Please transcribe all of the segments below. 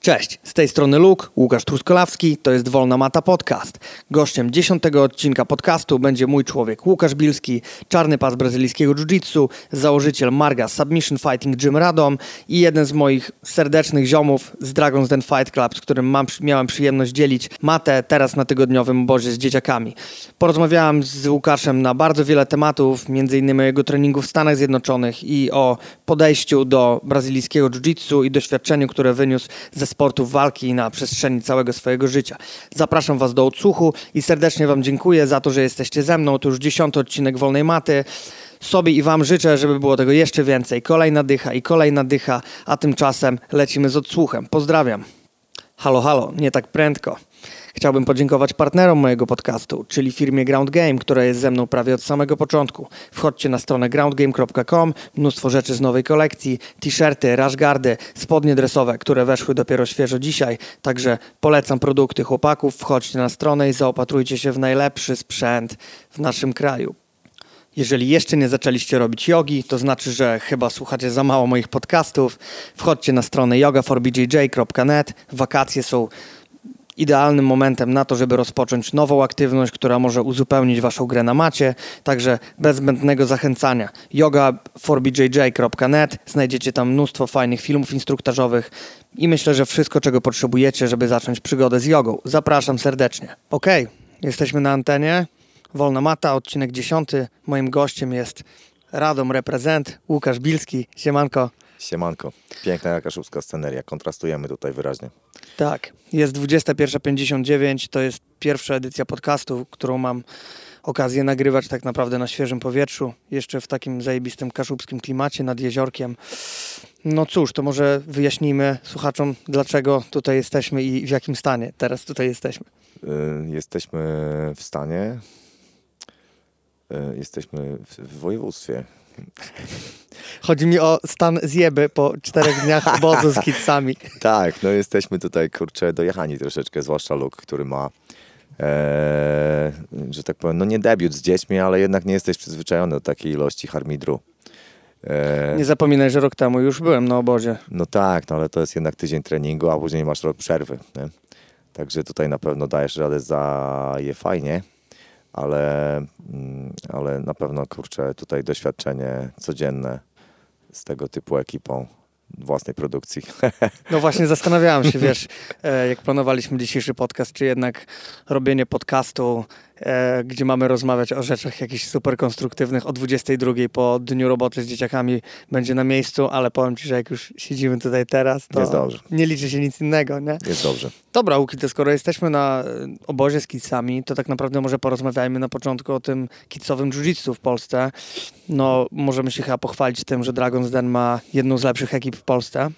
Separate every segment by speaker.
Speaker 1: Cześć, z tej strony Luke, Łukasz Truskolawski, to jest Wolna Mata Podcast. Gościem dziesiątego odcinka podcastu będzie mój człowiek Łukasz Bilski, czarny pas brazylijskiego jiu-jitsu, założyciel Marga Submission Fighting Gym Radom i jeden z moich serdecznych ziomów z Dragon's Den Fight Club, z którym mam, miałem przyjemność dzielić matę teraz na tygodniowym obozie z dzieciakami. Porozmawiałem z Łukaszem na bardzo wiele tematów, innymi o jego treningu w Stanach Zjednoczonych i o podejściu do brazylijskiego jiu-jitsu i doświadczeniu, które wyniósł ze sportów walki na przestrzeni całego swojego życia. Zapraszam Was do odsłuchu i serdecznie Wam dziękuję za to, że jesteście ze mną. To już dziesiąty odcinek Wolnej Maty. Sobie i Wam życzę, żeby było tego jeszcze więcej. Kolejna dycha i kolejna dycha, a tymczasem lecimy z odsłuchem. Pozdrawiam. Halo, halo, nie tak prędko. Chciałbym podziękować partnerom mojego podcastu, czyli firmie Ground Game, która jest ze mną prawie od samego początku. Wchodźcie na stronę groundgame.com, mnóstwo rzeczy z nowej kolekcji, t-shirty, rashgardy, spodnie dresowe, które weszły dopiero świeżo dzisiaj, także polecam produkty chłopaków. Wchodźcie na stronę i zaopatrujcie się w najlepszy sprzęt w naszym kraju. Jeżeli jeszcze nie zaczęliście robić jogi, to znaczy, że chyba słuchacie za mało moich podcastów. Wchodźcie na stronę yogaforbjj.net. Wakacje są idealnym momentem na to, żeby rozpocząć nową aktywność, która może uzupełnić waszą grę na macie. Także bez zbędnego zachęcania. yoga4bjj.net znajdziecie tam mnóstwo fajnych filmów instruktażowych i myślę, że wszystko, czego potrzebujecie, żeby zacząć przygodę z jogą. Zapraszam serdecznie. Ok, jesteśmy na antenie. Wolna Mata, odcinek 10. Moim gościem jest Radom Reprezent, Łukasz Bilski. Siemanko.
Speaker 2: Siemanko. Piękna jakaszówska sceneria. Kontrastujemy tutaj wyraźnie.
Speaker 1: Tak. Jest 21.59. To jest pierwsza edycja podcastu, którą mam okazję nagrywać tak naprawdę na świeżym powietrzu. Jeszcze w takim zajebistym kaszubskim klimacie nad jeziorkiem. No cóż, to może wyjaśnijmy słuchaczom, dlaczego tutaj jesteśmy i w jakim stanie teraz tutaj jesteśmy.
Speaker 2: Y, jesteśmy w stanie. y, Jesteśmy w województwie.
Speaker 1: Chodzi mi o stan zjeby po czterech dniach obozu z kidsami.
Speaker 2: Tak, no jesteśmy tutaj, kurczę, dojechani troszeczkę, zwłaszcza Luke, który ma, e, że tak powiem, no nie debiut z dziećmi, ale jednak nie jesteś przyzwyczajony do takiej ilości harmidru. E,
Speaker 1: Nie zapominaj, że rok temu już byłem na obozie.
Speaker 2: no tak, no ale to jest jednak tydzień treningu, a później masz rok przerwy. Nie? Także tutaj na pewno dajesz radę za je fajnie, ale, mm, ale na pewno, kurczę, tutaj doświadczenie codzienne z tego typu ekipą własnej produkcji.
Speaker 1: No właśnie zastanawiałem się, wiesz, e, jak planowaliśmy dzisiejszy podcast, czy jednak robienie podcastu, gdzie mamy rozmawiać o rzeczach jakichś super konstruktywnych o 22 po dniu roboty z dzieciakami będzie na miejscu, ale powiem Ci, że jak już siedzimy tutaj teraz, to
Speaker 2: Jest dobrze.
Speaker 1: nie liczy się nic innego, nie?
Speaker 2: Jest dobrze.
Speaker 1: Dobra, Łuki, to skoro jesteśmy na e, obozie z kidsami, to tak naprawdę może porozmawiajmy na początku o tym kidsowym jiu-jitsu w Polsce. No, możemy się chyba pochwalić tym, że Dragon's Den ma jedną z lepszych ekip w Polsce,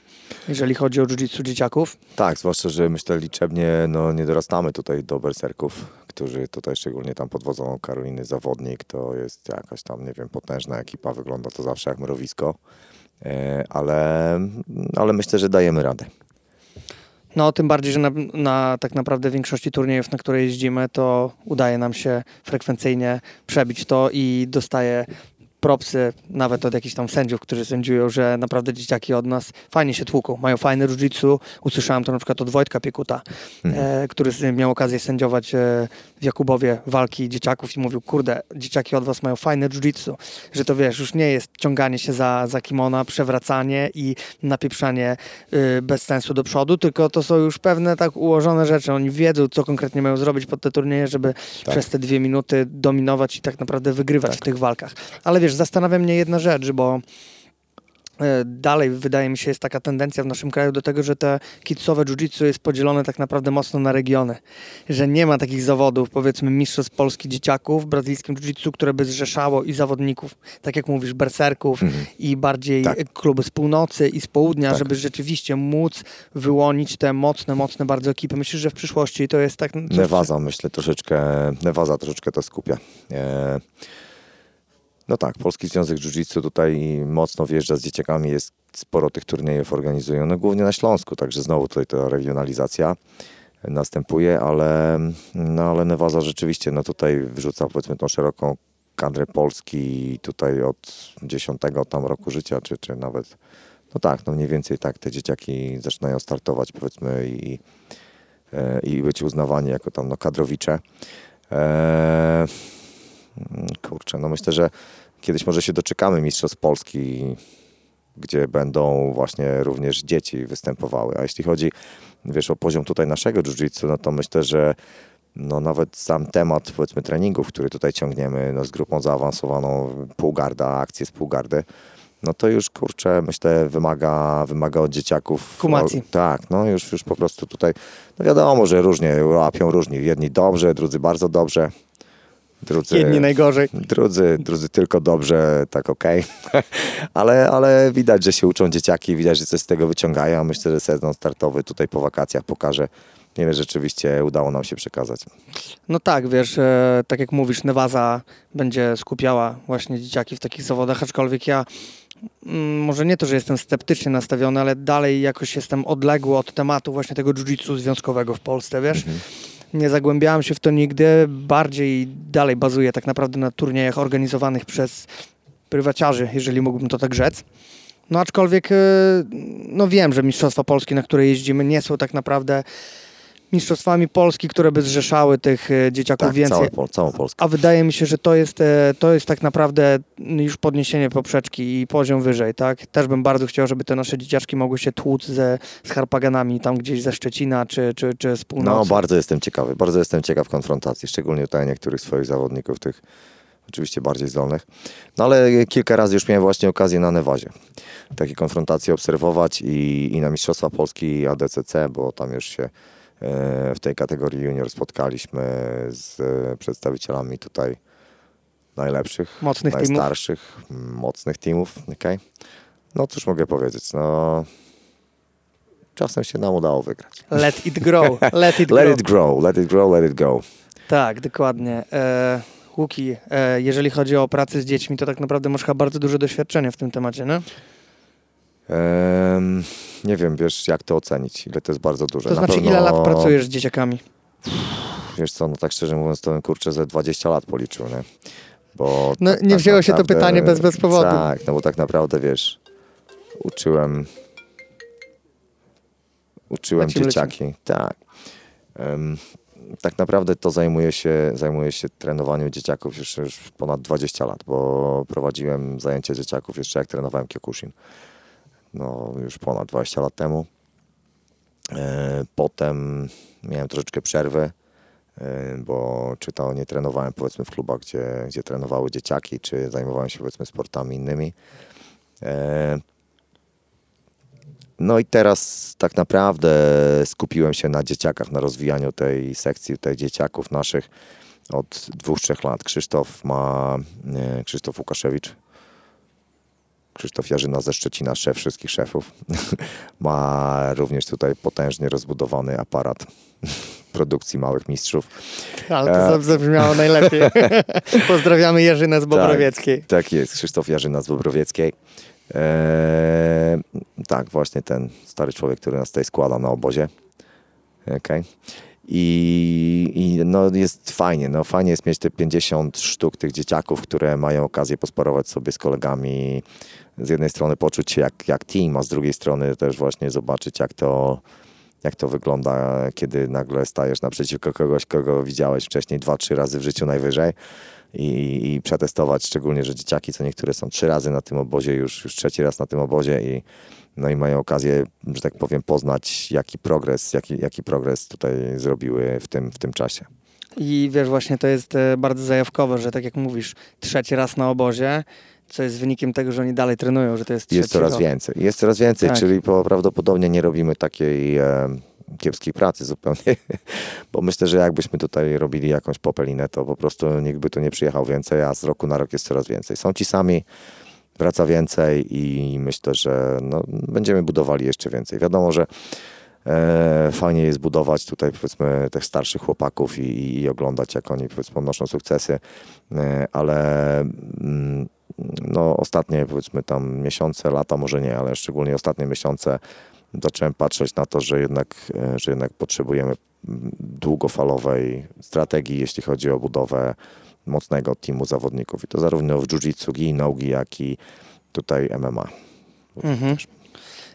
Speaker 1: jeżeli chodzi o jiu-jitsu dzieciaków.
Speaker 2: Tak, zwłaszcza, że myślę liczebnie no, nie dorastamy tutaj do berserków, którzy tutaj szczególnie tam pod wodzą Karoliny Zawodnik, to jest jakaś tam, nie wiem, potężna ekipa, wygląda to zawsze jak mrowisko, e, ale, ale myślę, że dajemy radę.
Speaker 1: No, tym bardziej, że na, na tak naprawdę większości turniejów, na które jeździmy, to udaje nam się frekwencyjnie przebić to i dostaje propsy nawet od jakichś tam sędziów, którzy sędziują, że naprawdę dzieciaki od nas fajnie się tłuką, mają fajne jiu-jitsu. Usłyszałem to na przykład od Wojtka Piekuta, e, który s- miał okazję sędziować e, w Jakubowie walki dzieciaków i mówił, kurde, dzieciaki od was mają fajne jiu-jitsu, że to wiesz, już nie jest ciąganie się za, za kimona, przewracanie i napieprzanie y, bez sensu do przodu, tylko to są już pewne tak ułożone rzeczy. Oni wiedzą, co konkretnie mają zrobić pod te turnieje, żeby
Speaker 2: Tak.
Speaker 1: przez te dwie minuty dominować i tak naprawdę wygrywać w tych walkach. Ale wiesz, zastanawia mnie jedna rzecz, bo e, dalej wydaje mi się jest taka tendencja w naszym kraju do tego, że te kidsowe jiu-jitsu jest podzielone tak naprawdę mocno na regiony. Że nie ma takich zawodów, powiedzmy mistrzostw Polski dzieciaków w brazylijskim jiu-jitsu, które by zrzeszało i zawodników, tak jak mówisz, berserków i bardziej
Speaker 2: Tak.
Speaker 1: kluby z północy i z południa,
Speaker 2: Tak.
Speaker 1: żeby rzeczywiście móc wyłonić te mocne, mocne bardzo ekipy. Myślę, że w przyszłości to jest tak... coś-
Speaker 2: Newaza myślę troszeczkę, Newaza troszeczkę to skupia. E, no tak, Polski Związek Jiu-Jitsu tutaj mocno wjeżdża z dzieciakami, jest sporo tych turniejów organizują, no głównie na Śląsku, także znowu tutaj ta regionalizacja następuje, ale, no ale Newaza rzeczywiście no tutaj wrzuca powiedzmy tą szeroką kadrę Polski tutaj od 10 tam roku życia, czy, czy nawet no tak, no mniej więcej tak te dzieciaki zaczynają startować powiedzmy i, e, i być uznawani jako tam no kadrowicze. E, kurczę, no myślę, że kiedyś może się doczekamy Mistrzostw Polski, gdzie będą właśnie również dzieci występowały. A jeśli chodzi, wiesz, o poziom tutaj naszego jiu-jitsu, no to myślę, że no nawet sam temat, powiedzmy, treningów, który tutaj ciągniemy no z grupą zaawansowaną, półgarda, akcje z półgardy, no to już, kurczę, myślę, wymaga, wymaga od dzieciaków...
Speaker 1: Kumacji.
Speaker 2: tak, no już, już po prostu tutaj, no wiadomo, że różnie łapią różni. Jedni dobrze, drudzy bardzo dobrze. Drudzy,
Speaker 1: Jedni najgorzej.
Speaker 2: Drudzy, drudzy tylko dobrze, tak okej. ale, ale widać, że się uczą dzieciaki, widać, że coś z tego wyciągają. Myślę, że sezon startowy tutaj po wakacjach pokaże, ile rzeczywiście udało nam się przekazać.
Speaker 1: No tak, wiesz, e, tak jak mówisz, Nevaza będzie skupiała właśnie dzieciaki w takich zawodach, aczkolwiek ja mm, może nie to, że jestem sceptycznie nastawiony, ale dalej jakoś jestem odległy od tematu właśnie tego jiu-jitsu związkowego w Polsce, wiesz. Nie zagłębiałem się w to nigdy, bardziej dalej bazuję tak naprawdę na turniejach organizowanych przez prywaciarzy, jeżeli mógłbym to tak rzec. No aczkolwiek, e, no wiem, że Mistrzostwa Polski, na które jeździmy, nie są tak naprawdę mistrzostwami Polski, które by zrzeszały tych e, dzieciaków
Speaker 2: Tak,
Speaker 1: więcej.
Speaker 2: Pol- całą Polskę.
Speaker 1: A wydaje mi się, że to jest, e, to jest tak naprawdę już podniesienie poprzeczki i poziom wyżej, tak? Też bym bardzo chciał, żeby te nasze dzieciaczki mogły się tłuc ze, z Harpaganami tam gdzieś ze Szczecina czy, czy, czy z północy.
Speaker 2: No, bardzo jestem ciekawy. Bardzo jestem ciekaw konfrontacji, szczególnie tutaj niektórych swoich zawodników, tych oczywiście bardziej zdolnych. No ale kilka razy już miałem właśnie okazję na Nevazie takie konfrontacje obserwować i, i na Mistrzostwa Polski ADCC, bo tam już się w tej kategorii junior spotkaliśmy z e, przedstawicielami tutaj najlepszych,
Speaker 1: Mocnych teamów.
Speaker 2: najstarszych, m, mocnych teamów. Okay? No cóż mogę powiedzieć, no czasem się nam udało wygrać.
Speaker 1: Let it grow, let it
Speaker 2: Let
Speaker 1: grow.
Speaker 2: it grow, let it grow, let it go.
Speaker 1: Tak, dokładnie. E, Łuki, e, jeżeli chodzi o pracę z dziećmi, to tak naprawdę masz chyba bardzo duże doświadczenie w tym temacie, nie?
Speaker 2: Em, nie wiem, wiesz, jak to ocenić, ile to jest bardzo duże.
Speaker 1: To
Speaker 2: Na
Speaker 1: znaczy,
Speaker 2: pewno,
Speaker 1: ile lat pracujesz z dzieciakami?
Speaker 2: Wiesz co, no tak szczerze mówiąc, to bym kurczę ze 20 lat policzył, nie? Bo
Speaker 1: No,
Speaker 2: tak-
Speaker 1: nie
Speaker 2: tak
Speaker 1: wzięło się to
Speaker 2: naprawdę-
Speaker 1: pytanie bez- bez powodu.
Speaker 2: Tak, no bo tak naprawdę, wiesz, uczyłem uczyłem
Speaker 1: Lecimy,
Speaker 2: dzieciaki, tak. Em, tak naprawdę to zajmuję się, zajmuję się trenowaniem dzieciaków już, już ponad 20 lat, bo prowadziłem zajęcia dzieciaków jeszcze jak trenowałem Kyokushin. No, już ponad 20 lat temu. E, Potem miałem troszeczkę przerwy, e, bo czy to nie trenowałem powiedzmy w klubach, gdzie, gdzie trenowały dzieciaki, czy zajmowałem się powiedzmy sportami innymi. E, No i teraz tak naprawdę skupiłem się na dzieciakach, na rozwijaniu tej sekcji, tej dzieciaków naszych od dwóch, trzech lat. Krzysztof ma, Krzysztof Łukaszewicz, Krzysztof Jarzyna ze Szczecina, szef wszystkich szefów. Ma również tutaj potężnie rozbudowany aparat produkcji małych mistrzów.
Speaker 1: Ale to
Speaker 2: E.
Speaker 1: zab- zabrzmiało najlepiej. Pozdrawiamy Jerzynę z Bobrowieckiej.
Speaker 2: Tak, tak jest, Krzysztof Jarzyna z Bobrowieckiej. Eee, tak, właśnie ten stary człowiek, który nas tutaj składa na obozie. Okej. I, I no jest fajnie, no fajnie jest mieć te 50 sztuk tych dzieciaków, które mają okazję posparować sobie z kolegami. Z jednej strony poczuć się jak, jak team, a z drugiej strony też właśnie zobaczyć jak to, jak to wygląda, kiedy nagle stajesz naprzeciwko kogoś, kogo widziałeś wcześniej dwa, trzy razy w życiu najwyżej i, i przetestować, szczególnie, że dzieciaki, co niektóre są trzy razy na tym obozie, już, już trzeci raz na tym obozie i no i mają okazję, że tak powiem, poznać jaki progres, jaki, jaki progres tutaj zrobiły w tym, w tym czasie.
Speaker 1: I wiesz, właśnie to jest e, bardzo zajawkowe, że tak jak mówisz, trzeci raz na obozie, co jest wynikiem tego, że oni dalej trenują, że to jest trzeci
Speaker 2: Jest coraz
Speaker 1: rok.
Speaker 2: więcej. Jest coraz więcej,
Speaker 1: Tak.
Speaker 2: czyli po, prawdopodobnie nie robimy takiej e, kiepskiej pracy zupełnie, bo myślę, że jakbyśmy tutaj robili jakąś popelinę, to po prostu nikt by tu nie przyjechał więcej, a z roku na rok jest coraz więcej. Są ci sami, wraca więcej i myślę, że no, będziemy budowali jeszcze więcej. Wiadomo, że e, fajnie jest budować tutaj powiedzmy tych starszych chłopaków i, i oglądać jak oni powiedzmy odnoszą sukcesy, e, ale mm, no, ostatnie powiedzmy tam miesiące, lata może nie, ale szczególnie ostatnie miesiące zacząłem patrzeć na to, że jednak, e, że jednak potrzebujemy mm, długofalowej strategii, jeśli chodzi o budowę mocnego teamu zawodników. I to zarówno w jiu-jitsu, gi, nogi, jak i tutaj MMA.
Speaker 1: Mhm.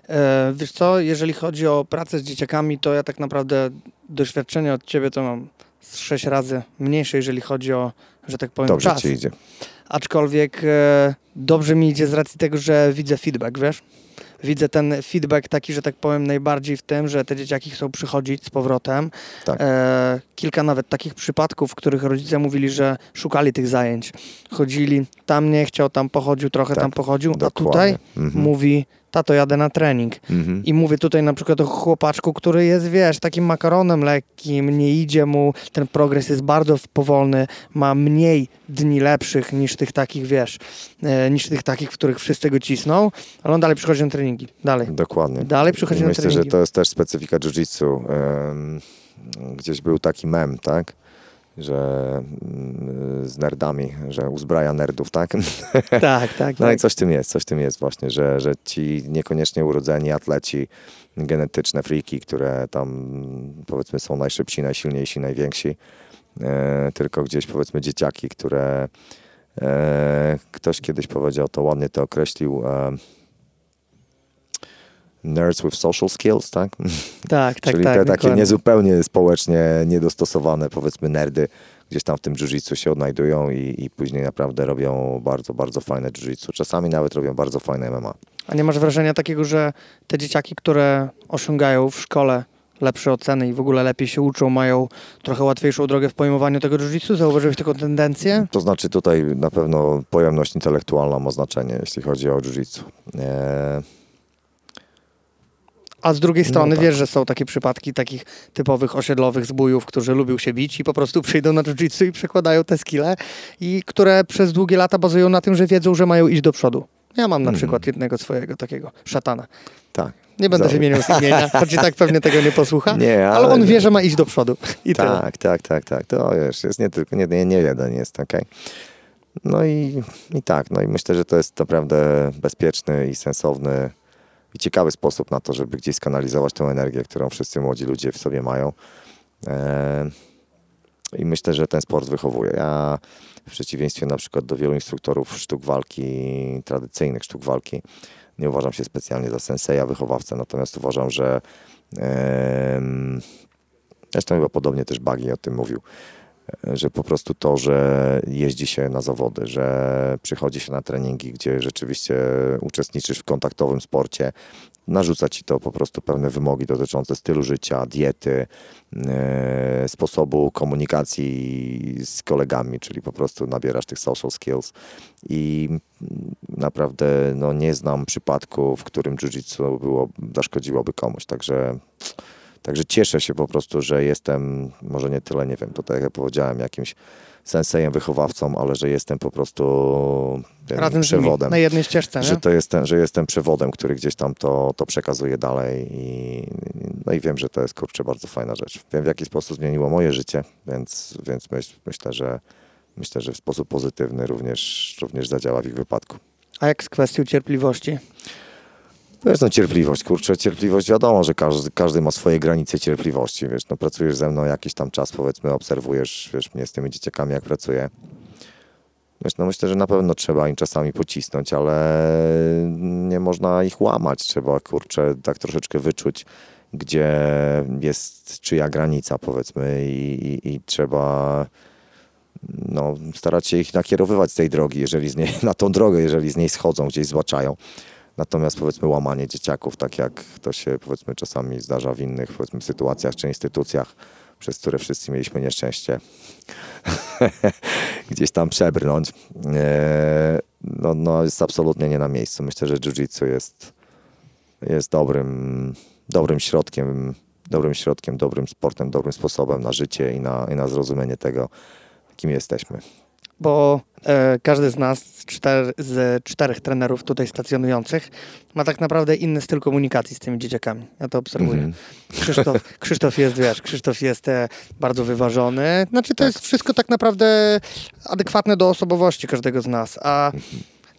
Speaker 1: E, wiesz co, jeżeli chodzi o pracę z dzieciakami, to ja tak naprawdę doświadczenie od ciebie to mam z sześć razy mniejsze, jeżeli chodzi o, że tak powiem,
Speaker 2: Dobrze
Speaker 1: czas.
Speaker 2: ci idzie.
Speaker 1: Aczkolwiek e, dobrze mi idzie z racji tego, że widzę feedback, wiesz? Widzę ten feedback taki, że tak powiem, najbardziej w tym, że te dzieciaki chcą przychodzić z powrotem.
Speaker 2: Tak.
Speaker 1: E, kilka nawet takich przypadków, w których rodzice mówili, że szukali tych zajęć. Chodzili, tam nie chciał, tam pochodził, trochę
Speaker 2: Tak,
Speaker 1: tam pochodził, a
Speaker 2: dokładnie.
Speaker 1: tutaj
Speaker 2: Mhm.
Speaker 1: mówi, tato jadę na trening.
Speaker 2: Mhm.
Speaker 1: I mówię tutaj na przykład o chłopaczku, który jest, wiesz, takim makaronem lekkim, nie idzie mu, ten progres jest bardzo powolny, ma mniej dni lepszych niż tych takich, wiesz, e, niż tych takich, w których wszyscy go cisną, ale on dalej przychodzi na treningi, dalej.
Speaker 2: Dokładnie.
Speaker 1: Dalej przychodzi
Speaker 2: I
Speaker 1: na
Speaker 2: Myślę, że
Speaker 1: treningi.
Speaker 2: to jest też specyfika jiu-jitsu. Ym, Gdzieś był taki mem, tak? Że mm, z nerdami, że uzbraja nerdów, tak?
Speaker 1: Tak, tak,
Speaker 2: No i
Speaker 1: tak.
Speaker 2: coś w tym jest, coś w tym jest właśnie, że, że ci niekoniecznie urodzeni atleci, genetyczne friki, które tam powiedzmy są najszybsi, najsilniejsi, najwięksi, e, tylko gdzieś powiedzmy dzieciaki, które e, ktoś kiedyś powiedział, to ładnie to określił, e, nerds with social skills, tak?
Speaker 1: tak, tak,
Speaker 2: Czyli
Speaker 1: tak,
Speaker 2: te takie
Speaker 1: dokładnie.
Speaker 2: niezupełnie społecznie niedostosowane, powiedzmy, nerdy gdzieś tam w tym jiu-jitsu się odnajdują i, i później naprawdę robią bardzo, bardzo fajne jiu-jitsu. Czasami nawet robią bardzo fajne MMA.
Speaker 1: A nie masz wrażenia takiego, że te dzieciaki, które osiągają w szkole lepsze oceny i w ogóle lepiej się uczą, mają trochę łatwiejszą drogę w pojmowaniu tego jiu-jitsu? Zauważyłeś taką tendencję?
Speaker 2: To znaczy tutaj na pewno pojemność intelektualna ma znaczenie, jeśli chodzi o jiu-jitsu. E,
Speaker 1: A z drugiej
Speaker 2: No
Speaker 1: strony
Speaker 2: tak.
Speaker 1: wiesz, że są takie przypadki takich typowych osiedlowych zbójów, którzy lubią się bić i po prostu przyjdą na jiu-jitsu i przekładają te skille i które przez długie lata bazują na tym, że wiedzą, że mają iść do przodu. Ja mam na
Speaker 2: Mhm.
Speaker 1: przykład jednego swojego takiego szatana.
Speaker 2: tak.
Speaker 1: Nie będę wymieniał z imienia, choć i tak pewnie tego nie posłucha,
Speaker 2: Nie,
Speaker 1: ale
Speaker 2: ale-
Speaker 1: on wie, że ma iść do przodu. I tyle.
Speaker 2: Tak, tak, tak, tak. To wiesz, jest nie tylko, nie, nie, nie jeden jest, okej. No i, i tak, no i myślę, że to jest naprawdę bezpieczny i sensowny i ciekawy sposób na to, żeby gdzieś skanalizować tą energię, którą wszyscy młodzi ludzie w sobie mają. E, I myślę, że ten sport wychowuje. Ja w przeciwieństwie na przykład do wielu instruktorów sztuk walki, tradycyjnych sztuk walki, nie uważam się specjalnie za senseja, wychowawcę, natomiast uważam, że Zresztą chyba podobnie też Bagi o tym mówił, że po prostu to, że jeździ się na zawody, że przychodzi się na treningi, gdzie rzeczywiście uczestniczysz w kontaktowym sporcie, narzuca ci to po prostu pewne wymogi dotyczące stylu życia, diety, e, sposobu komunikacji z kolegami, czyli po prostu nabierasz tych social skills. I naprawdę no, nie znam przypadku, w którym jiu-jitsu było, zaszkodziłoby komuś, także Także cieszę się po prostu, że jestem, może nie tyle, nie wiem, to tak jak ja powiedziałem, jakimś sensejem, wychowawcą, ale że jestem po prostu tym
Speaker 1: Razem
Speaker 2: przewodem.
Speaker 1: na jednej ścieżce, nie?
Speaker 2: Że, to jestem, że jestem przewodem, który gdzieś tam to, to przekazuje dalej i, no i wiem, że to jest kurczę bardzo fajna rzecz. Wiem w jaki sposób zmieniło moje życie, więc, więc myśl, myślę, że myślę, że w sposób pozytywny również, również zadziała w ich wypadku.
Speaker 1: A jak z kwestią cierpliwości?
Speaker 2: Wiesz, no cierpliwość, kurczę, cierpliwość, wiadomo, że każdy, każdy ma swoje granice cierpliwości, wiesz, no pracujesz ze mną jakiś tam czas, powiedzmy, obserwujesz, wiesz, mnie z tymi dzieciakami, jak pracuję. Wiesz, no myślę, że na pewno trzeba im czasami pocisnąć, ale nie można ich łamać, trzeba, kurczę, tak troszeczkę wyczuć, gdzie jest czyja granica, powiedzmy, i, i, i trzeba no, starać się ich nakierowywać z tej drogi, jeżeli z niej, na tą drogę, jeżeli z niej schodzą, gdzieś zbaczają. Natomiast powiedzmy łamanie dzieciaków, tak jak to się powiedzmy czasami zdarza w innych powiedzmy sytuacjach czy instytucjach, przez które wszyscy mieliśmy nieszczęście gdzieś tam przebrnąć, e, no, no jest absolutnie nie na miejscu. Myślę, że jiu-jitsu jest, jest dobrym, dobrym środkiem, dobrym środkiem, dobrym sportem, dobrym sposobem na życie i na, i na zrozumienie tego, kim jesteśmy.
Speaker 1: Bo e, każdy z nas, z, czter, z czterech trenerów tutaj stacjonujących, ma tak naprawdę inny styl komunikacji z tymi dzieciakami. Ja to obserwuję.
Speaker 2: Mhm.
Speaker 1: Krzysztof, Krzysztof jest, wiesz, Krzysztof jest e, bardzo wyważony. Znaczy to
Speaker 2: Tak.
Speaker 1: jest wszystko tak naprawdę adekwatne do osobowości każdego z nas, a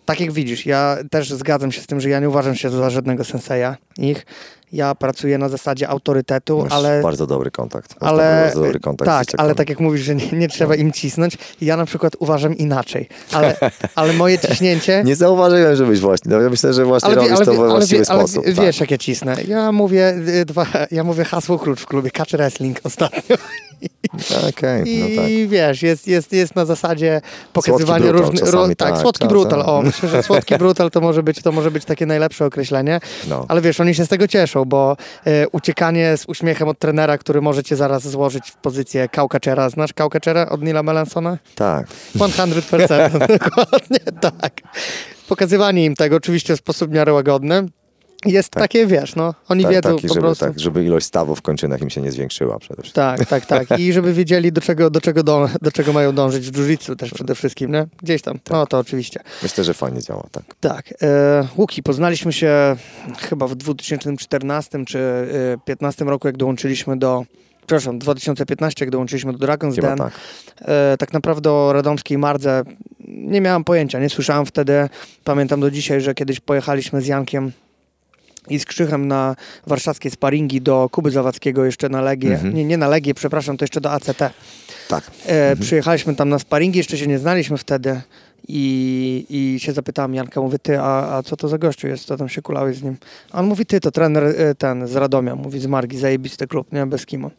Speaker 1: tak jak widzisz, ja też zgadzam się z tym, że ja nie uważam się za żadnego senseja ich. Ja pracuję na zasadzie autorytetu,
Speaker 2: Masz
Speaker 1: ale...
Speaker 2: bardzo dobry kontakt. Masz
Speaker 1: ale
Speaker 2: bardzo dobry kontakt
Speaker 1: tak, ale tak jak mówisz, że nie, nie trzeba im cisnąć, ja na przykład uważam inaczej. Ale, ale moje ciśnięcie...
Speaker 2: Nie zauważyłem, żebyś właśnie. No, ja myślę, że właśnie
Speaker 1: Ale,
Speaker 2: robisz
Speaker 1: ale,
Speaker 2: to we
Speaker 1: ale,
Speaker 2: właściwy
Speaker 1: ale
Speaker 2: sposób.
Speaker 1: wie-
Speaker 2: tak.
Speaker 1: wiesz, jak ja cisnę. Ja mówię, y, dwa, ja mówię hasło klucz w klubie, catch wrestling ostatnio.
Speaker 2: Okej,
Speaker 1: I
Speaker 2: no tak.
Speaker 1: wiesz, jest, jest, jest na zasadzie pokazywania różnych...
Speaker 2: czasami,
Speaker 1: tak,
Speaker 2: tak,
Speaker 1: słodki
Speaker 2: czasem.
Speaker 1: brutal. O, myślę, że słodki brutal to może być, to może być takie najlepsze określenie.
Speaker 2: No.
Speaker 1: Ale wiesz, oni się z tego cieszą, bo e, uciekanie z uśmiechem od trenera, który może cię zaraz złożyć w pozycję Kaukachera. Znasz Kaukachera od Nila Melansona?
Speaker 2: tak.
Speaker 1: 100%, dokładnie tak. Pokazywanie im tego oczywiście w sposób w miarę łagodny. Jest takie, wiesz, no, oni
Speaker 2: tak,
Speaker 1: wiedzą
Speaker 2: taki,
Speaker 1: po
Speaker 2: żeby,
Speaker 1: prostu.
Speaker 2: tak, żeby ilość stawów w kończynach im się nie zwiększyła przede wszystkim.
Speaker 1: Tak, tak, tak. I żeby wiedzieli, do czego, do czego, do, do czego mają dążyć w jiu-jitsu też przede wszystkim, nie? Gdzieś tam. No to oczywiście.
Speaker 2: Myślę, że fajnie działa, tak.
Speaker 1: Tak. E, Łuki, poznaliśmy się chyba w 2014 czy e, 2015 roku, jak dołączyliśmy do... Przepraszam, 2015, jak dołączyliśmy do Dragon's
Speaker 2: Chyba
Speaker 1: Den.
Speaker 2: tak.
Speaker 1: E, tak naprawdę o radomskiej Mardze nie miałam pojęcia, nie słyszałam wtedy. Pamiętam do dzisiaj, że kiedyś pojechaliśmy z Jankiem i z Krzychem na warszawskie sparingi do Kuby Zawadzkiego jeszcze na Legię.
Speaker 2: Mhm.
Speaker 1: Nie, nie na Legię, przepraszam, to jeszcze do ACT.
Speaker 2: Tak.
Speaker 1: E, Przyjechaliśmy tam na sparingi, jeszcze się nie znaliśmy wtedy i, i się zapytałem Janka, mówię, ty, a, a co to za gościu jest, co tam się kulałeś z nim? A on mówi, ty, to trener e, ten z Radomia, mówi z Margi, zajebisty klub, nie, bez kimon.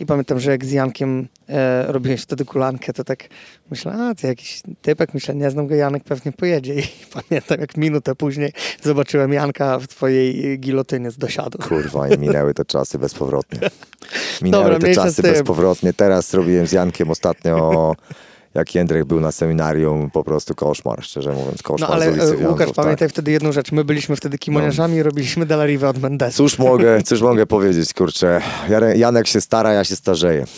Speaker 1: I pamiętam, że jak z Jankiem e, robiłeś wtedy kulankę, to tak myślę, a ty jakiś typek, myślę, nie znam go, Janek pewnie pojedzie. I pamiętam, jak minutę później zobaczyłem Janka w twojej gilotynie z dosiadu.
Speaker 2: Kurwa, i minęły te czasy bezpowrotnie. Minęły
Speaker 1: Dobra,
Speaker 2: te czasy bezpowrotnie. Teraz robiłem z Jankiem ostatnio, jak Jędrek był na seminarium, po prostu koszmar, szczerze mówiąc,
Speaker 1: No
Speaker 2: koszmar
Speaker 1: ale
Speaker 2: z ulicy
Speaker 1: e, Łukasz,
Speaker 2: Wiązów,
Speaker 1: pamiętaj
Speaker 2: tak.
Speaker 1: wtedy jedną rzecz, my byliśmy wtedy kimoniarzami i robiliśmy Delarive od Mendesa.
Speaker 2: Cóż mogę, cóż mogę powiedzieć, kurczę. Janek się stara, ja się starzeję.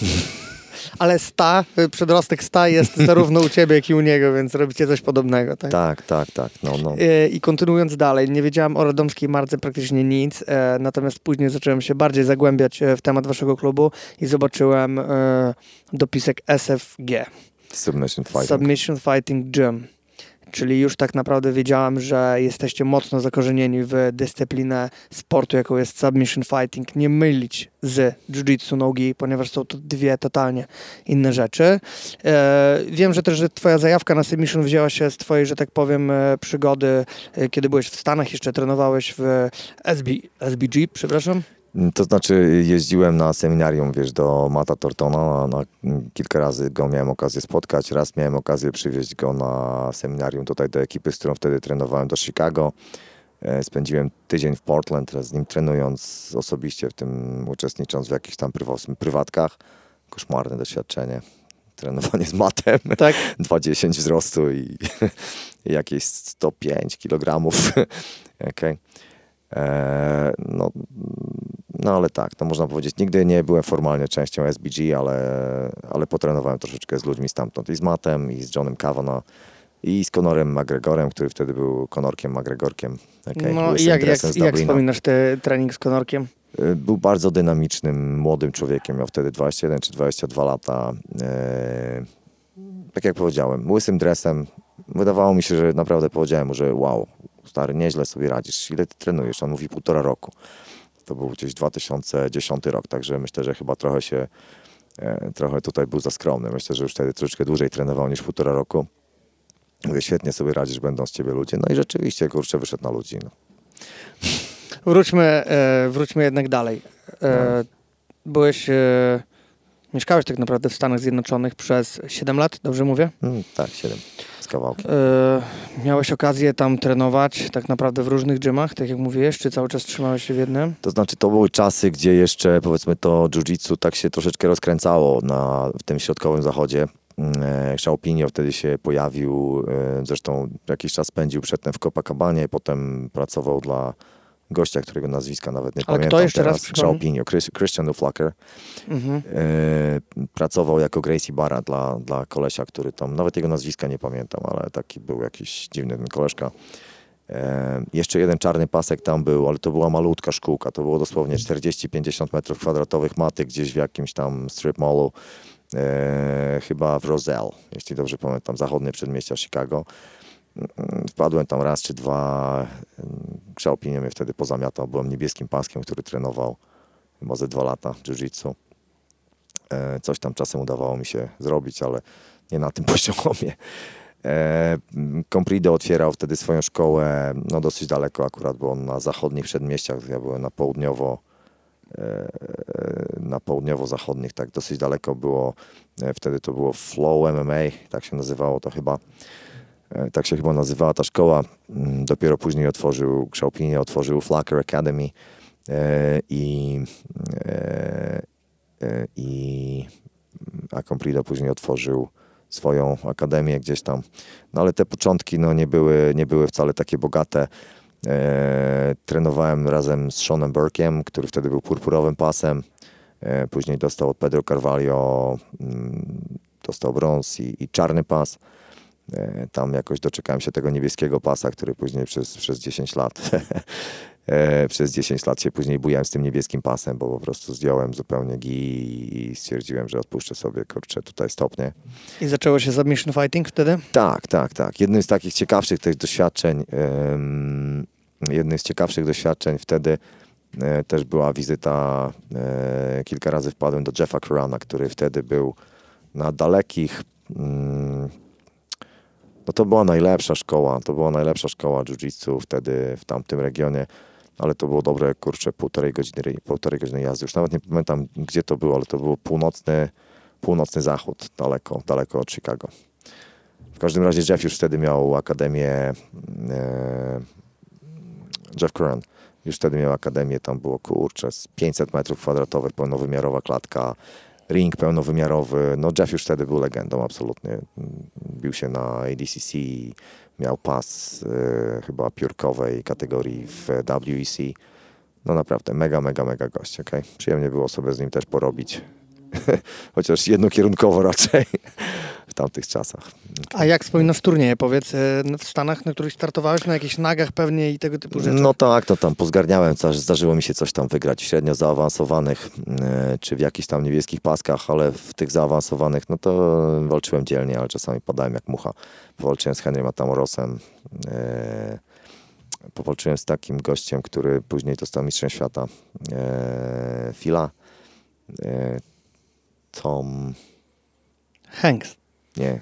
Speaker 1: Ale sta, y, przedrostek sta jest zarówno u ciebie, jak i u niego, więc robicie coś podobnego, tak?
Speaker 2: Tak, tak, tak. No, no.
Speaker 1: Y, I kontynuując dalej, nie wiedziałem o radomskiej marce praktycznie nic, e, natomiast później zacząłem się bardziej zagłębiać e, w temat waszego klubu i zobaczyłem e, dopisek SFG,
Speaker 2: Submission fighting.
Speaker 1: Submission Fighting Gym. Czyli już tak naprawdę wiedziałem, że jesteście mocno zakorzenieni w dyscyplinę sportu, jaką jest submission fighting. Nie mylić z jiu-jitsu nogi, ponieważ są to dwie totalnie inne rzeczy. E, wiem, że też że twoja zajawka na submission wzięła się z twojej, że tak powiem, e, przygody, e, kiedy byłeś w Stanach, jeszcze trenowałeś w SB, SBG, przepraszam.
Speaker 2: To znaczy jeździłem na seminarium, wiesz, do Mata Tortona, na, na, kilka razy go miałem okazję spotkać, raz miałem okazję przywieźć go na seminarium tutaj do ekipy, z którą wtedy trenowałem do Chicago. E, Spędziłem tydzień w Portland, z nim trenując osobiście, w tym uczestnicząc w jakichś tam prywa- prywatkach. Koszmarne doświadczenie. Trenowanie z matem.
Speaker 1: Tak?
Speaker 2: 2,10 wzrostu i, i jakieś 105 kg. Okej. Eee, No, no ale tak, to można powiedzieć. Nigdy nie byłem formalnie częścią SBG, ale, ale potrenowałem troszeczkę z ludźmi stamtąd. I z Mattem, i z Johnem Kavanagh, i z Conorem McGregorem, który wtedy był Conorkiem McGregorkiem. okej,
Speaker 1: No i jak, jak, jak wspominasz ten trening z Konorkiem?
Speaker 2: Y, Był bardzo dynamicznym, młodym człowiekiem. Miał wtedy 21 czy 22 lata. E, Tak jak powiedziałem, łysym dresem. Wydawało mi się, że naprawdę powiedziałem mu, że wow, stary, nieźle sobie radzisz. Ile ty trenujesz? On mówi półtora roku. To był gdzieś 2010 rok, także myślę, że chyba trochę się, e, trochę tutaj był za skromny. Myślę, że już wtedy troszeczkę dłużej trenował niż półtora roku. Mówię, świetnie sobie radzisz, będą z ciebie ludzie. No i rzeczywiście, kurczę, wyszedł na ludzi. No.
Speaker 1: Wróćmy, e, wróćmy jednak dalej. E, byłeś, e, mieszkałeś tak naprawdę w Stanach Zjednoczonych przez 7 lat, dobrze mówię?
Speaker 2: Mm, tak, 7 z kawałkiem.
Speaker 1: Miałeś okazję tam trenować tak naprawdę w różnych gymach, tak jak mówiłeś, czy cały czas trzymałeś się w jednym?
Speaker 2: To znaczy, to były czasy, gdzie jeszcze powiedzmy to jiu-jitsu tak się troszeczkę rozkręcało na, w tym środkowym zachodzie. E, Xiaopinio wtedy się pojawił, e, zresztą jakiś czas spędził przedtem w Copacabanie, potem pracował dla gościa, którego nazwiska nawet nie
Speaker 1: Ale kto
Speaker 2: pamiętam
Speaker 1: jeszcze raz
Speaker 2: teraz.
Speaker 1: przypomnij?
Speaker 2: Xiaopinio, Chris, Christian Uflaker.
Speaker 1: Mhm.
Speaker 2: E, pracował jako Gracie Barra dla, dla kolesia, który tam, nawet jego nazwiska nie pamiętam, ale taki był jakiś dziwny ten koleżka. E, jeszcze jeden czarny pasek tam był, ale to była malutka szkółka. To było dosłownie 40-50 metrów kwadratowych maty gdzieś w jakimś tam strip mallu, e, chyba w Roselle, jeśli dobrze pamiętam, zachodnie przedmieścia Chicago. Wpadłem tam raz czy dwa. Kszałpinie mnie wtedy pozamiatał. Byłem niebieskim paskiem, który trenował chyba ze dwa lata jiu-jitsu. E, coś tam czasem udawało mi się zrobić, ale nie na tym poziomie. E, Comprido otwierał wtedy swoją szkołę no dosyć daleko akurat, bo on na zachodnich przedmieściach, ja byłem na południowo e, na południowo-zachodnich, tak dosyć daleko było, wtedy to było Flow MMA, tak się nazywało to chyba, tak się chyba nazywała ta szkoła, mm, dopiero później otworzył Kszałpinie, otworzył Flacker Academy i i Acomplido później otworzył swoją akademię gdzieś tam. No ale te początki no, nie, były, nie były wcale takie bogate. E, trenowałem razem z Seanem Burkiem, który wtedy był purpurowym pasem. E, później dostał od Pedro Carvalho, mm, dostał brąz i, i czarny pas. E, tam jakoś doczekałem się tego niebieskiego pasa, który później przez, przez 10 lat E, przez 10 lat się później bujałem z tym niebieskim pasem, bo po prostu zdjąłem zupełnie gi i stwierdziłem, że odpuszczę sobie, kurczę, tutaj stopnie.
Speaker 1: I zaczęło się submission fighting wtedy?
Speaker 2: Tak, tak, tak. Jednym z takich ciekawszych tych doświadczeń, um, jednym z ciekawszych doświadczeń wtedy e, też była wizyta, e, kilka razy wpadłem do Jeffa Kurana, który wtedy był na dalekich mm, no to była najlepsza szkoła, to była najlepsza szkoła jiu-jitsu wtedy w tamtym regionie ale to było dobre, kurczę, półtorej godziny, półtorej godziny jazdy. Już nawet nie pamiętam, gdzie to było, ale to był północny, północny zachód, daleko, daleko od Chicago. W każdym razie Jeff już wtedy miał akademię, e, Jeff Curran już wtedy miał akademię, tam było, kurczę, 500 metrów kwadratowych, pełnowymiarowa klatka, ring pełnowymiarowy. No Jeff już wtedy był legendą, absolutnie. Bił się na ADCC, miał pas y, chyba piórkowej kategorii w WEC. No naprawdę mega, mega, mega gość, okay? Przyjemnie było sobie z nim też porobić. Chociaż jednokierunkowo raczej w tamtych czasach.
Speaker 1: A jak wspominasz turnieje, powiedz, e, w Stanach, na których startowałeś, na jakichś nagach pewnie i tego typu rzeczy?
Speaker 2: No tak, no tam pozgarniałem, zdarzyło mi się coś tam wygrać średnio zaawansowanych, e, czy w jakichś tam niebieskich paskach, ale w tych zaawansowanych, no to walczyłem dzielnie, ale czasami padałem jak mucha. Powalczyłem z Henrym Atamorosem, e, powalczyłem z takim gościem, który później dostał mistrzem świata, Fila, Tom...
Speaker 1: Hanks.
Speaker 2: Nie.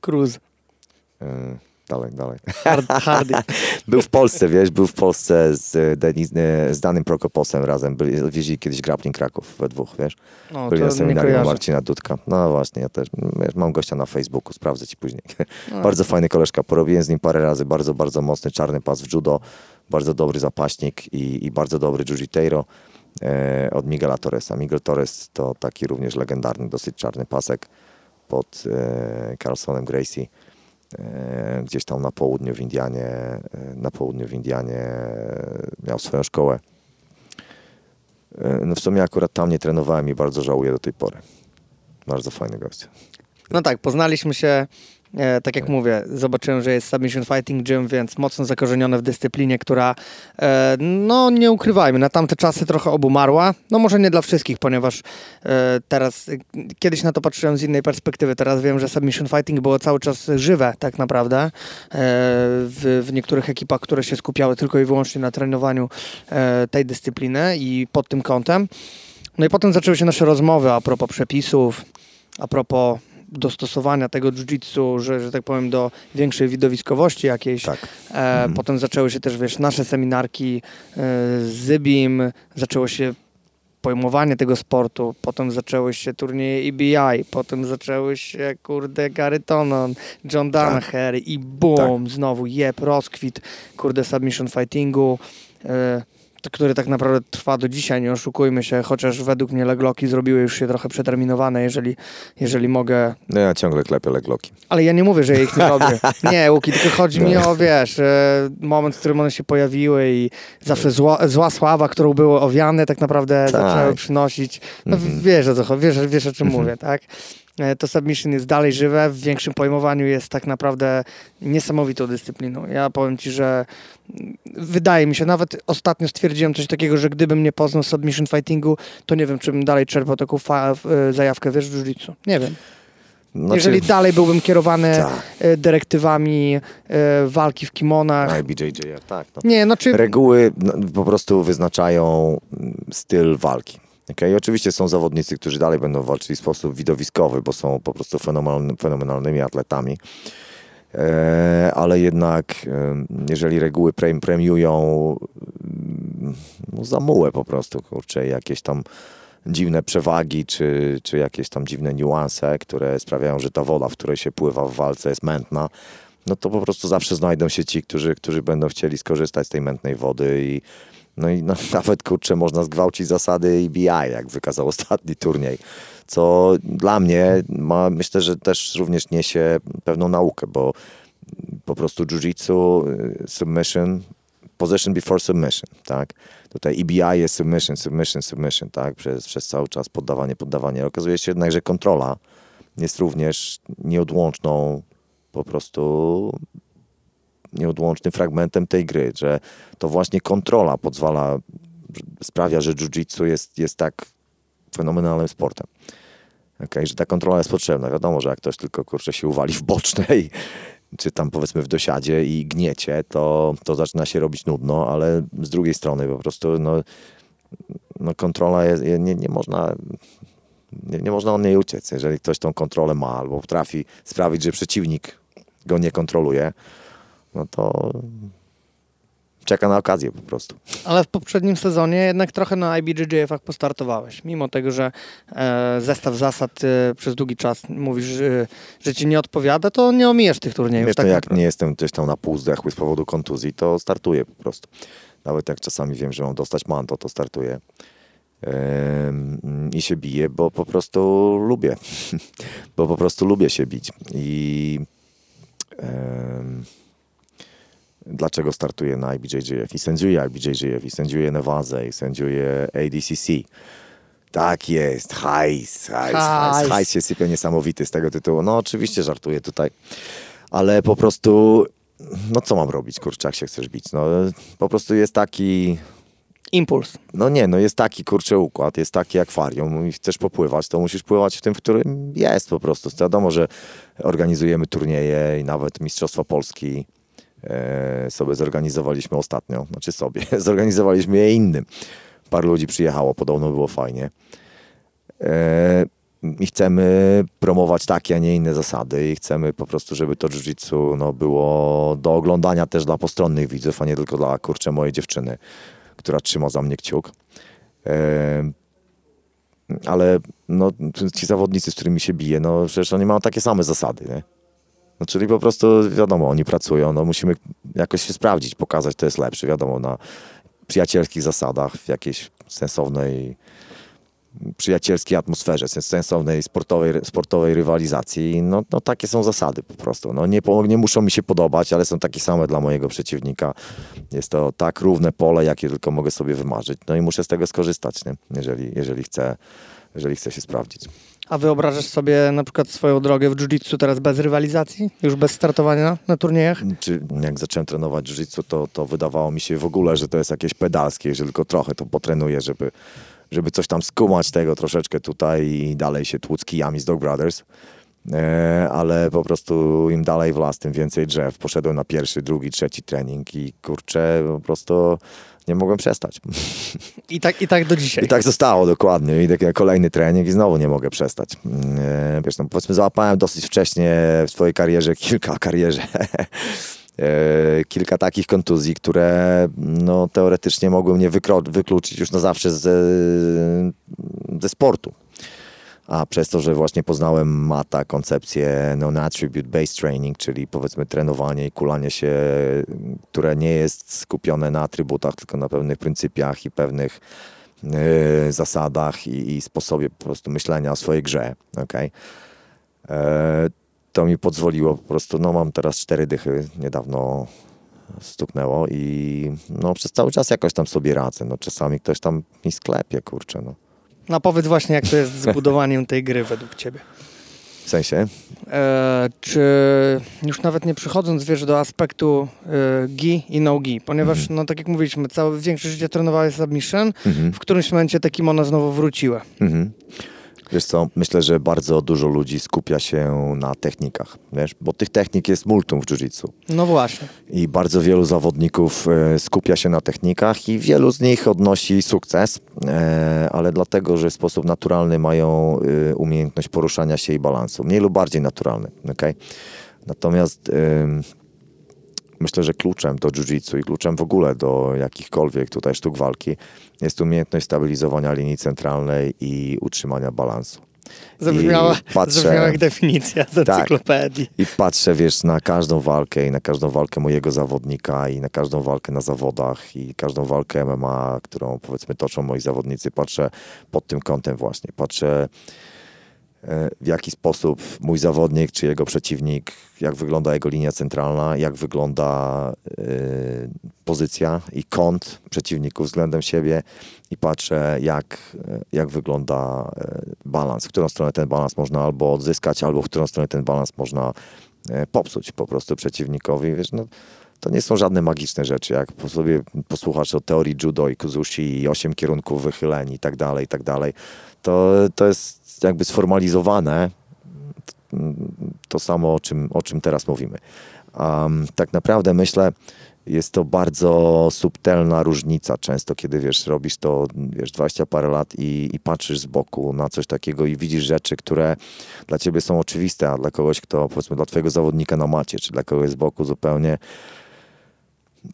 Speaker 1: Cruz.
Speaker 2: Yy, dalej, dalej.
Speaker 1: Hard, hardy.
Speaker 2: był w Polsce, wiesz, był w Polsce z, Denis, z Danym Prokoposem razem. Byli, wieźli kiedyś Grappling Kraków we dwóch, wiesz. No, Byli na seminarium Marcina Dudka. No właśnie, ja też wiesz, mam gościa na Facebooku, sprawdzę ci później. No. bardzo fajny koleżka, porobiłem z nim parę razy, bardzo, bardzo mocny czarny pas w judo, bardzo dobry zapaśnik i, i bardzo dobry jiu-jiteiro e, od Miguela Torresa. Miguel Torres to taki również legendarny, dosyć czarny pasek pod e, Carlsonem Gracie. E, gdzieś tam na południu w Indianie, e, na południu w Indianie miał swoją szkołę. No w sumie akurat tam nie trenowałem i bardzo żałuję do tej pory. Bardzo fajny gość.
Speaker 1: No tak, poznaliśmy się E, tak jak mówię, zobaczyłem, że jest Submission Fighting Gym, więc mocno zakorzenione w dyscyplinie, która, e, no nie ukrywajmy, na tamte czasy trochę obumarła. No może nie dla wszystkich, ponieważ e, teraz, kiedyś na to patrzyłem z innej perspektywy, teraz wiem, że Submission Fighting było cały czas żywe tak naprawdę w, w niektórych ekipach, które się skupiały tylko i wyłącznie na trenowaniu tej dyscypliny i pod tym kątem. No i potem zaczęły się nasze rozmowy a propos przepisów, a propos dostosowania tego jiu-jitsu, że, że tak powiem, do większej widowiskowości jakiejś. Tak. E, mhm. Potem zaczęły się też, wiesz, nasze seminarki e, z Zybim, zaczęło się pojmowanie tego sportu, potem zaczęły się turnieje EBI, potem zaczęły się, kurde, Gary Tonon, John Danaher tak. i boom, tak. znowu jeb, rozkwit, kurde, submission fightingu. E, który tak naprawdę trwa do dzisiaj, nie oszukujmy się, chociaż według mnie legloki zrobiły już się trochę przeterminowane, jeżeli, jeżeli mogę...
Speaker 2: No ja ciągle klepię legloki.
Speaker 1: Ale ja nie mówię, że ja ich nie robię. Nie, Łuki, tylko chodzi no. mi o, wiesz, e, moment, w którym one się pojawiły i zawsze zła, zła sława, którą były owiane, tak naprawdę tak. zaczęły przynosić. No mm -hmm. wiesz, o co, wiesz, wiesz o czym mm -hmm. mówię, tak? E, to submission jest dalej żywe, w większym pojmowaniu jest tak naprawdę niesamowitą dyscypliną. Ja powiem Ci, że wydaje mi się, nawet ostatnio stwierdziłem coś takiego, że gdybym nie poznał submission fightingu, to nie wiem, czy bym dalej czerpał taką e, zajawkę, wiesz, w jiu-jitsu. Nie wiem. Znaczy, Jeżeli dalej byłbym kierowany
Speaker 2: Tak.
Speaker 1: e, dyrektywami e, walki w kimonach.
Speaker 2: IBJJF, tak. No.
Speaker 1: Nie, znaczy
Speaker 2: Reguły no, po prostu wyznaczają mm, styl walki. Okay? Oczywiście są zawodnicy, którzy dalej będą walczyli w sposób widowiskowy, bo są po prostu fenomenalny, fenomenalnymi atletami. E, ale jednak, jeżeli reguły pre- premiują no, zamułę po prostu, kurczę, jakieś tam dziwne przewagi, czy, czy jakieś tam dziwne niuanse, które sprawiają, że ta woda, w której się pływa w walce jest mętna, no to po prostu zawsze znajdą się ci, którzy, którzy będą chcieli skorzystać z tej mętnej wody i no i nawet kurczę można zgwałcić zasady EBI, jak wykazał ostatni turniej. Co dla mnie ma, myślę, że też również niesie pewną naukę, bo po prostu jiu-jitsu, y, submission, position before submission, tak? Tutaj EBI jest submission, submission, submission, tak? Przez, przez cały czas poddawanie, poddawanie. Okazuje się jednak, że kontrola jest również nieodłączną po prostu nieodłącznym fragmentem tej gry, że to właśnie kontrola pozwala, sprawia, że jiu-jitsu jest, jest tak fenomenalnym sportem. Okay, że ta kontrola jest potrzebna. Wiadomo, że jak ktoś tylko kurczę się uwali w bocznej, czy tam powiedzmy w dosiadzie i gniecie, to, to zaczyna się robić nudno, ale z drugiej strony po prostu no, no kontrola jest, nie, nie można nie, nie można od niej uciec. Jeżeli ktoś tą kontrolę ma albo potrafi sprawić, że przeciwnik go nie kontroluje, no to czeka na okazję po prostu.
Speaker 1: Ale w poprzednim sezonie jednak trochę na IBJJF-ach postartowałeś. Mimo tego, że e, zestaw zasad e, przez długi czas mówisz, że, że ci nie odpowiada, to nie omijasz tych turniejów.
Speaker 2: Wiesz,
Speaker 1: tak
Speaker 2: to jak
Speaker 1: naprawdę.
Speaker 2: nie jestem gdzieś tam na pół zdechły z powodu kontuzji, to startuję po prostu. Nawet jak czasami wiem, że mam dostać manto, to startuję. I się biję, bo po prostu lubię. bo po prostu lubię się bić. I dlaczego startuję na IBJJF i sędziuję IBJJF i sędziuję Nevazę i sędziuję ADCC. Tak jest, hajs, hajs, hajs,
Speaker 1: Hajs.
Speaker 2: się sypie niesamowity z tego tytułu. No oczywiście żartuję tutaj, ale po prostu, no co mam robić, kurczę, jak się chcesz bić? No po prostu jest taki,
Speaker 1: Impuls.
Speaker 2: no nie, no jest taki kurczę układ, jest taki akwarium i chcesz popływać, to musisz pływać w tym, w którym jest po prostu. Wiadomo, że organizujemy turnieje i nawet Mistrzostwa Polski sobie zorganizowaliśmy ostatnio, znaczy sobie, zorganizowaliśmy je innym. Parę ludzi przyjechało, podobno było fajnie. E, I chcemy promować takie, a nie inne zasady i chcemy po prostu, żeby to jiu-jitsu no, było do oglądania też dla postronnych widzów, a nie tylko dla kurczę mojej dziewczyny, która trzyma za mnie kciuk. E, ale no, ci zawodnicy, z którymi się biję, no przecież oni mają takie same zasady, nie? No, czyli po prostu wiadomo, oni pracują, no musimy jakoś się sprawdzić, pokazać, to jest lepsze, wiadomo, na przyjacielskich zasadach, w jakiejś sensownej przyjacielskiej atmosferze, sens- sensownej sportowej, sportowej rywalizacji. No, no takie są zasady po prostu. No, nie, nie muszą mi się podobać, ale są takie same dla mojego przeciwnika. Jest to tak równe pole, jakie tylko mogę sobie wymarzyć. No i muszę z tego skorzystać, nie? Jeżeli, jeżeli, chcę, jeżeli chcę się sprawdzić.
Speaker 1: A wyobrażasz sobie na przykład swoją drogę w jiu-jitsu teraz bez rywalizacji? Już bez startowania na turniejach?
Speaker 2: Czy jak zacząłem trenować jiu-jitsu, to, to wydawało mi się w ogóle, że to jest jakieś pedalskie, jeżeli tylko trochę to potrenuję, żeby, żeby coś tam skumać tego troszeczkę tutaj i dalej się tłuc kijami z Dog Brothers. E, ale po prostu im dalej w las, tym więcej drzew. Poszedłem na pierwszy, drugi, trzeci trening i kurczę, po prostu nie mogłem przestać.
Speaker 1: I tak, i tak do dzisiaj.
Speaker 2: I tak zostało dokładnie. I taki kolejny trening i znowu nie mogę przestać. E, Wiesz, no, powiedzmy, załapałem dosyć wcześnie w swojej karierze kilka karierze. e, Kilka takich kontuzji, które no, teoretycznie mogły mnie wykluczyć już na zawsze ze, sportu. A przez to, że właśnie poznałem MATA, koncepcję non-attribute based training, czyli powiedzmy trenowanie i kulanie się, które nie jest skupione na atrybutach, tylko na pewnych pryncypiach i pewnych e, zasadach i, i sposobie po prostu myślenia o swojej grze. Okay? E, to mi pozwoliło po prostu, no mam teraz cztery dychy, niedawno stuknęło i no przez cały czas jakoś tam sobie radzę. No czasami ktoś tam mi sklepie, kurczę, no.
Speaker 1: No powiedz właśnie, jak to jest z budowaniem tej gry według ciebie.
Speaker 2: W sensie?
Speaker 1: E, czy już nawet nie przychodząc, wiesz, do aspektu e, gi i no-gi, ponieważ, no tak jak mówiliśmy, całe większość życia trenowałeś submission,
Speaker 2: Mhm.
Speaker 1: w którymś momencie te kimono znowu wróciły.
Speaker 2: Mhm. Wiesz co, myślę, że bardzo dużo ludzi skupia się na technikach, wiesz, bo tych technik jest multum w jiu-jitsu.
Speaker 1: No właśnie.
Speaker 2: I bardzo wielu zawodników e, skupia się na technikach i wielu z nich odnosi sukces, e, ale dlatego, że w sposób naturalny mają e, umiejętność poruszania się i balansu. Mniej lub bardziej naturalny, okay? Natomiast myślę, że kluczem do jiu-jitsu i kluczem w ogóle do jakichkolwiek tutaj sztuk walki jest umiejętność stabilizowania linii centralnej i utrzymania balansu.
Speaker 1: Zabrzmiała, patrzę, zabrzmiała jak definicja z tak. encyklopedii.
Speaker 2: Tak, I patrzę, wiesz, na każdą walkę i na każdą walkę mojego zawodnika i na każdą walkę na zawodach i każdą walkę MMA, którą powiedzmy toczą moi zawodnicy. Patrzę pod tym kątem właśnie. Patrzę w jaki sposób mój zawodnik czy jego przeciwnik, jak wygląda jego linia centralna, jak wygląda y, pozycja i kąt przeciwników względem siebie i patrzę, jak, jak wygląda balans, w którą stronę ten balans można albo odzyskać, albo w którą stronę ten balans można popsuć po prostu przeciwnikowi. Wiesz, no, to nie są żadne magiczne rzeczy. Jak sobie posłuchasz o teorii judo i kuzushi i osiem kierunków wychyleń i tak dalej, i tak dalej, to, to jest jakby sformalizowane to samo, o czym, o czym teraz mówimy. Um, tak naprawdę myślę, jest to bardzo subtelna różnica często, kiedy wiesz, robisz to wiesz, 20 parę lat i, i patrzysz z boku na coś takiego i widzisz rzeczy, które dla ciebie są oczywiste, a dla kogoś, kto powiedzmy dla twojego zawodnika na macie, czy dla kogoś z boku zupełnie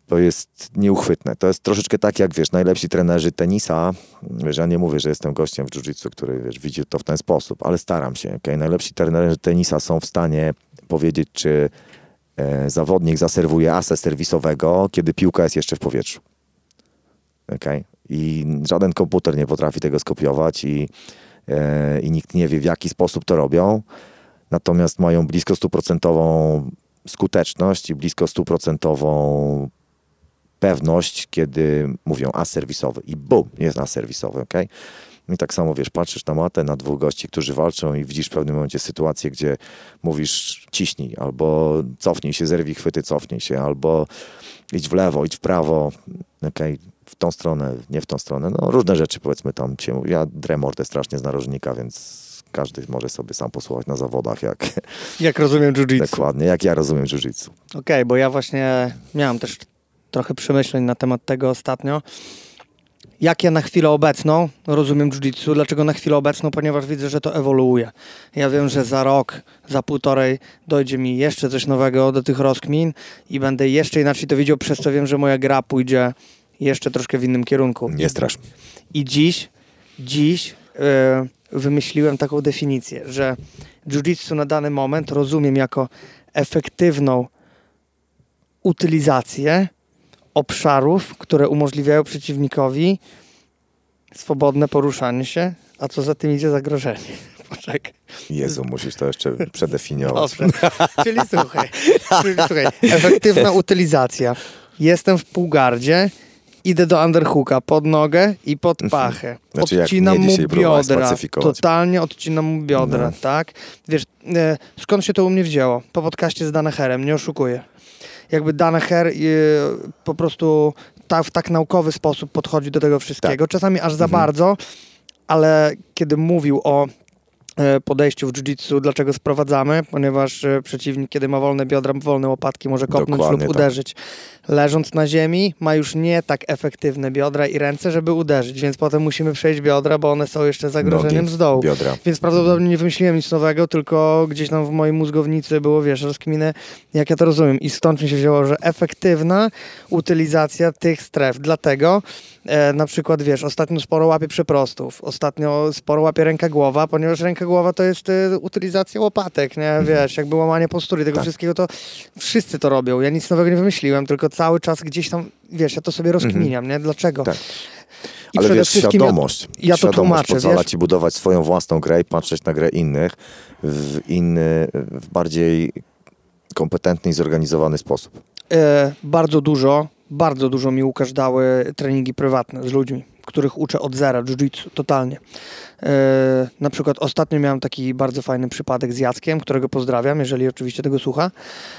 Speaker 2: to jest nieuchwytne. To jest troszeczkę tak, jak wiesz, najlepsi trenerzy tenisa, wiesz, ja nie mówię, że jestem gościem w jiu-jitsu, który wiesz, widzi to w ten sposób, ale staram się. Okay? Najlepsi trenerzy tenisa są w stanie powiedzieć, czy e, zawodnik zaserwuje asę serwisowego, kiedy piłka jest jeszcze w powietrzu. Okay? I żaden komputer nie potrafi tego skopiować i, e, i nikt nie wie, w jaki sposób to robią. Natomiast mają blisko stuprocentową skuteczność i blisko stuprocentową pewność, kiedy mówią aserwisowy i bum, jest aserwisowy, ok? I tak samo, wiesz, patrzysz na matę, na dwóch gości, którzy walczą i widzisz w pewnym momencie sytuację, gdzie mówisz ciśnij, albo cofnij się, zerwij chwyty, cofnij się, albo idź w lewo, idź w prawo, ok? W tą stronę, nie w tą stronę. No różne rzeczy powiedzmy tam mówię. Ja dremordę strasznie z narożnika, więc każdy może sobie sam posłuchać na zawodach, jak...
Speaker 1: Jak rozumiem jiu-jitsu.
Speaker 2: Dokładnie, jak ja rozumiem jiu-jitsu.
Speaker 1: Okej, okay, bo ja właśnie miałem też trochę przemyśleń na temat tego ostatnio. Jak ja na chwilę obecną rozumiem jiu-jitsu? Dlaczego na chwilę obecną? Ponieważ widzę, że to ewoluuje. Ja wiem, że za rok, za półtorej dojdzie mi jeszcze coś nowego do tych rozkmin i będę jeszcze inaczej to widział, przez co wiem, że moja gra pójdzie jeszcze troszkę w innym kierunku.
Speaker 2: Nie strasz.
Speaker 1: I dziś, dziś yy, wymyśliłem taką definicję, że jiu-jitsu na dany moment rozumiem jako efektywną utylizację obszarów, które umożliwiają przeciwnikowi swobodne poruszanie się, a co za tym idzie zagrożenie. Poczekaj.
Speaker 2: Jezu, musisz to jeszcze przedefiniować. Dobrze.
Speaker 1: Czyli słuchaj, czyli słuchaj, efektywna utylizacja. Jestem w półgardzie, idę do underhooka pod nogę i pod mhm. pachę. Znaczy, odcinam mu biodra. Totalnie odcinam mu biodra, no. tak? Wiesz, e, skąd się to u mnie wzięło? Po podcaście z Danaherem, nie oszukuję jakby Danaher y, po prostu ta, w tak naukowy sposób podchodzi do tego wszystkiego. Tak. Czasami aż za mhm. bardzo, ale kiedy mówił o podejściu w jiu-jitsu, dlaczego sprowadzamy, ponieważ e, przeciwnik, kiedy ma wolne biodra, wolne łopatki, może kopnąć Dokładnie lub tak. uderzyć. Leżąc na ziemi, ma już nie tak efektywne biodra i ręce, żeby uderzyć, więc potem musimy przejść biodra, bo one są jeszcze zagrożeniem Nogi, z dołu.
Speaker 2: Biodra.
Speaker 1: Więc prawdopodobnie nie wymyśliłem nic nowego, tylko gdzieś tam w mojej mózgownicy było, wiesz, rozkminę, jak ja to rozumiem. I stąd mi się wzięło, że efektywna utylizacja tych stref. Dlatego e, na przykład, wiesz, ostatnio sporo łapie przeprostów, ostatnio sporo łapie ręka głowa, ponieważ ręka głowa to jest y, utylizacja łopatek, nie? Mhm. Wiesz, jakby łamanie postury, tego tak. wszystkiego to wszyscy to robią. Ja nic nowego nie wymyśliłem, tylko cały czas gdzieś tam, wiesz, ja to sobie rozkminiam, mhm. nie? Dlaczego? Tak.
Speaker 2: I Ale wiesz, świadomość, ja, ja to świadomość tłumaczę, pozwala wiesz? ci budować swoją własną grę i patrzeć na grę innych w inny, w bardziej kompetentny i zorganizowany sposób.
Speaker 1: E, bardzo dużo, bardzo dużo mi Łukasz dały treningi prywatne z ludźmi, których uczę od zera, jiu-jitsu, totalnie. E, na przykład ostatnio miałem taki bardzo fajny przypadek z Jackiem, którego pozdrawiam, jeżeli oczywiście tego słucha.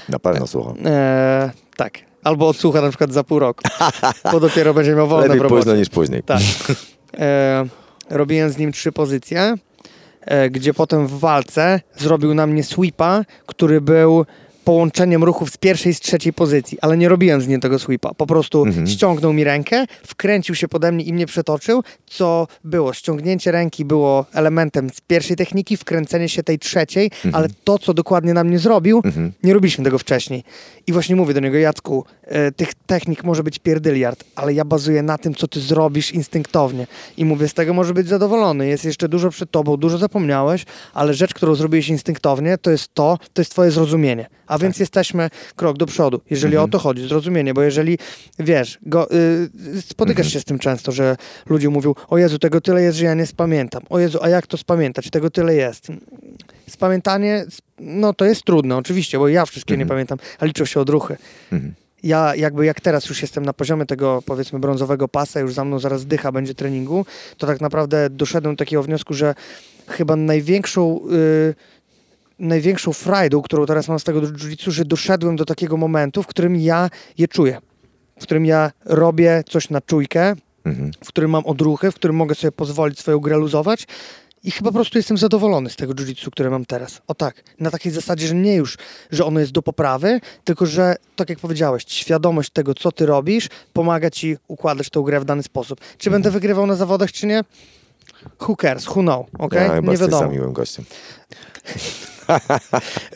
Speaker 2: Na pewno słucha. E,
Speaker 1: tak. Albo odsłucha na przykład za pół roku, bo dopiero będzie miał wolne
Speaker 2: Lepiej późno niż później.
Speaker 1: Tak. E, robiłem z nim trzy pozycje. gdzie potem w walce zrobił na mnie sweepa, który był połączeniem ruchów z pierwszej i z trzeciej pozycji, ale nie robiłem z niej tego sweepa. Po prostu
Speaker 2: Mhm.
Speaker 1: ściągnął mi rękę, wkręcił się pode mnie i mnie przetoczył, co było. Ściągnięcie ręki było elementem z pierwszej techniki, wkręcenie się tej trzeciej,
Speaker 2: Mhm.
Speaker 1: ale to, co dokładnie na mnie zrobił, nie robiliśmy tego wcześniej. I właśnie mówię do niego, Jacku, tych technik może być pierdyliard, ale ja bazuję na tym, co ty zrobisz instynktownie. I mówię, z tego może być zadowolony. Jest jeszcze dużo przed tobą, dużo zapomniałeś, ale rzecz, którą zrobiłeś instynktownie, to jest to, to jest twoje zrozumienie. A więc jesteśmy krok do przodu, jeżeli o to chodzi, zrozumienie, bo jeżeli, wiesz, go, y, spotykasz się z tym często, że ludzie mówią, o Jezu, tego tyle jest, że ja nie spamiętam. O Jezu, a jak to spamiętać? Tego tyle jest. Spamiętanie, no to jest trudne, oczywiście, bo ja wszystkiego nie pamiętam, a liczą się odruchy.
Speaker 2: Mhm.
Speaker 1: Ja jakby jak teraz już jestem na poziomie tego powiedzmy brązowego pasa, już za mną zaraz dycha będzie treningu, to tak naprawdę doszedłem do takiego wniosku, że chyba największą y, największą frajdą, którą teraz mam z tego jiu-jitsu, że doszedłem do takiego momentu, w którym ja je czuję. W którym ja robię coś na czujkę,
Speaker 2: Mhm.
Speaker 1: w którym mam odruchy, w którym mogę sobie pozwolić swoją grę luzować i chyba po prostu jestem zadowolony z tego jiu-jitsu, które mam teraz. O tak, na takiej zasadzie, że nie już, że ono jest do poprawy, tylko że, tak jak powiedziałeś, świadomość tego, co ty robisz, pomaga ci układać tę grę w dany sposób. Czy będę wygrywał na zawodach, czy nie? Who cares? Who know? Okay?
Speaker 2: Ja
Speaker 1: nie wiadomo.
Speaker 2: miłym gościem.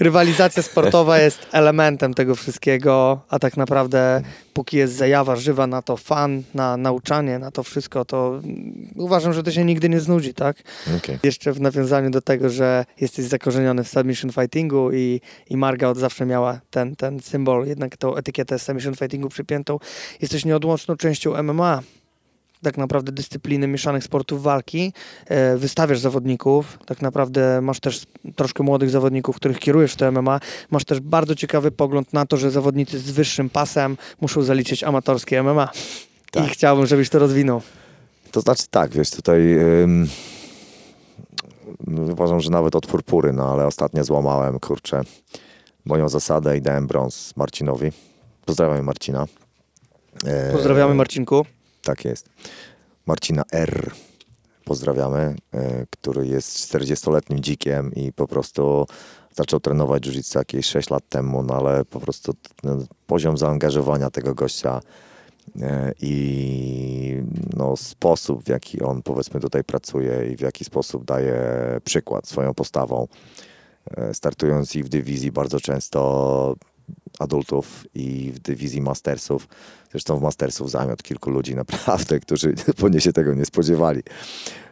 Speaker 1: Rywalizacja sportowa jest elementem tego wszystkiego, a tak naprawdę póki jest zajawa żywa na to, fan, na nauczanie, na to wszystko, to uważam, że to się nigdy nie znudzi, tak?
Speaker 2: Okej.
Speaker 1: Jeszcze w nawiązaniu do tego, że jesteś zakorzeniony w submission fightingu i, i Marga od zawsze miała ten, ten symbol, jednak tą etykietę submission fightingu przypiętą, jesteś nieodłączną częścią MMA. Tak naprawdę dyscypliny mieszanych sportów walki. E, wystawiasz zawodników, tak naprawdę masz też troszkę młodych zawodników, których kierujesz w to MMA. Masz też bardzo ciekawy pogląd na to, że zawodnicy z wyższym pasem muszą zaliczyć amatorskie MMA.
Speaker 2: Tak.
Speaker 1: I chciałbym, żebyś to rozwinął.
Speaker 2: To znaczy tak, wiesz, tutaj ym, uważam, że nawet od purpury, no ale ostatnio złamałem, kurczę, moją zasadę i dałem brąz Marcinowi. Pozdrawiam Marcina. E,
Speaker 1: Pozdrawiamy Marcinku.
Speaker 2: Tak jest. Marcina R. Pozdrawiamy, e, który jest 40-letnim dzikiem i po prostu zaczął trenować jiu-jitsu jakieś 6 lat temu, no ale po prostu no, poziom zaangażowania tego gościa e, i no, sposób, w jaki on powiedzmy tutaj pracuje i w jaki sposób daje przykład swoją postawą, e, startując i w dywizji bardzo często adultów i w dywizji mastersów. Zresztą w mastersów zamiot kilku ludzi naprawdę, którzy po nie się tego nie spodziewali,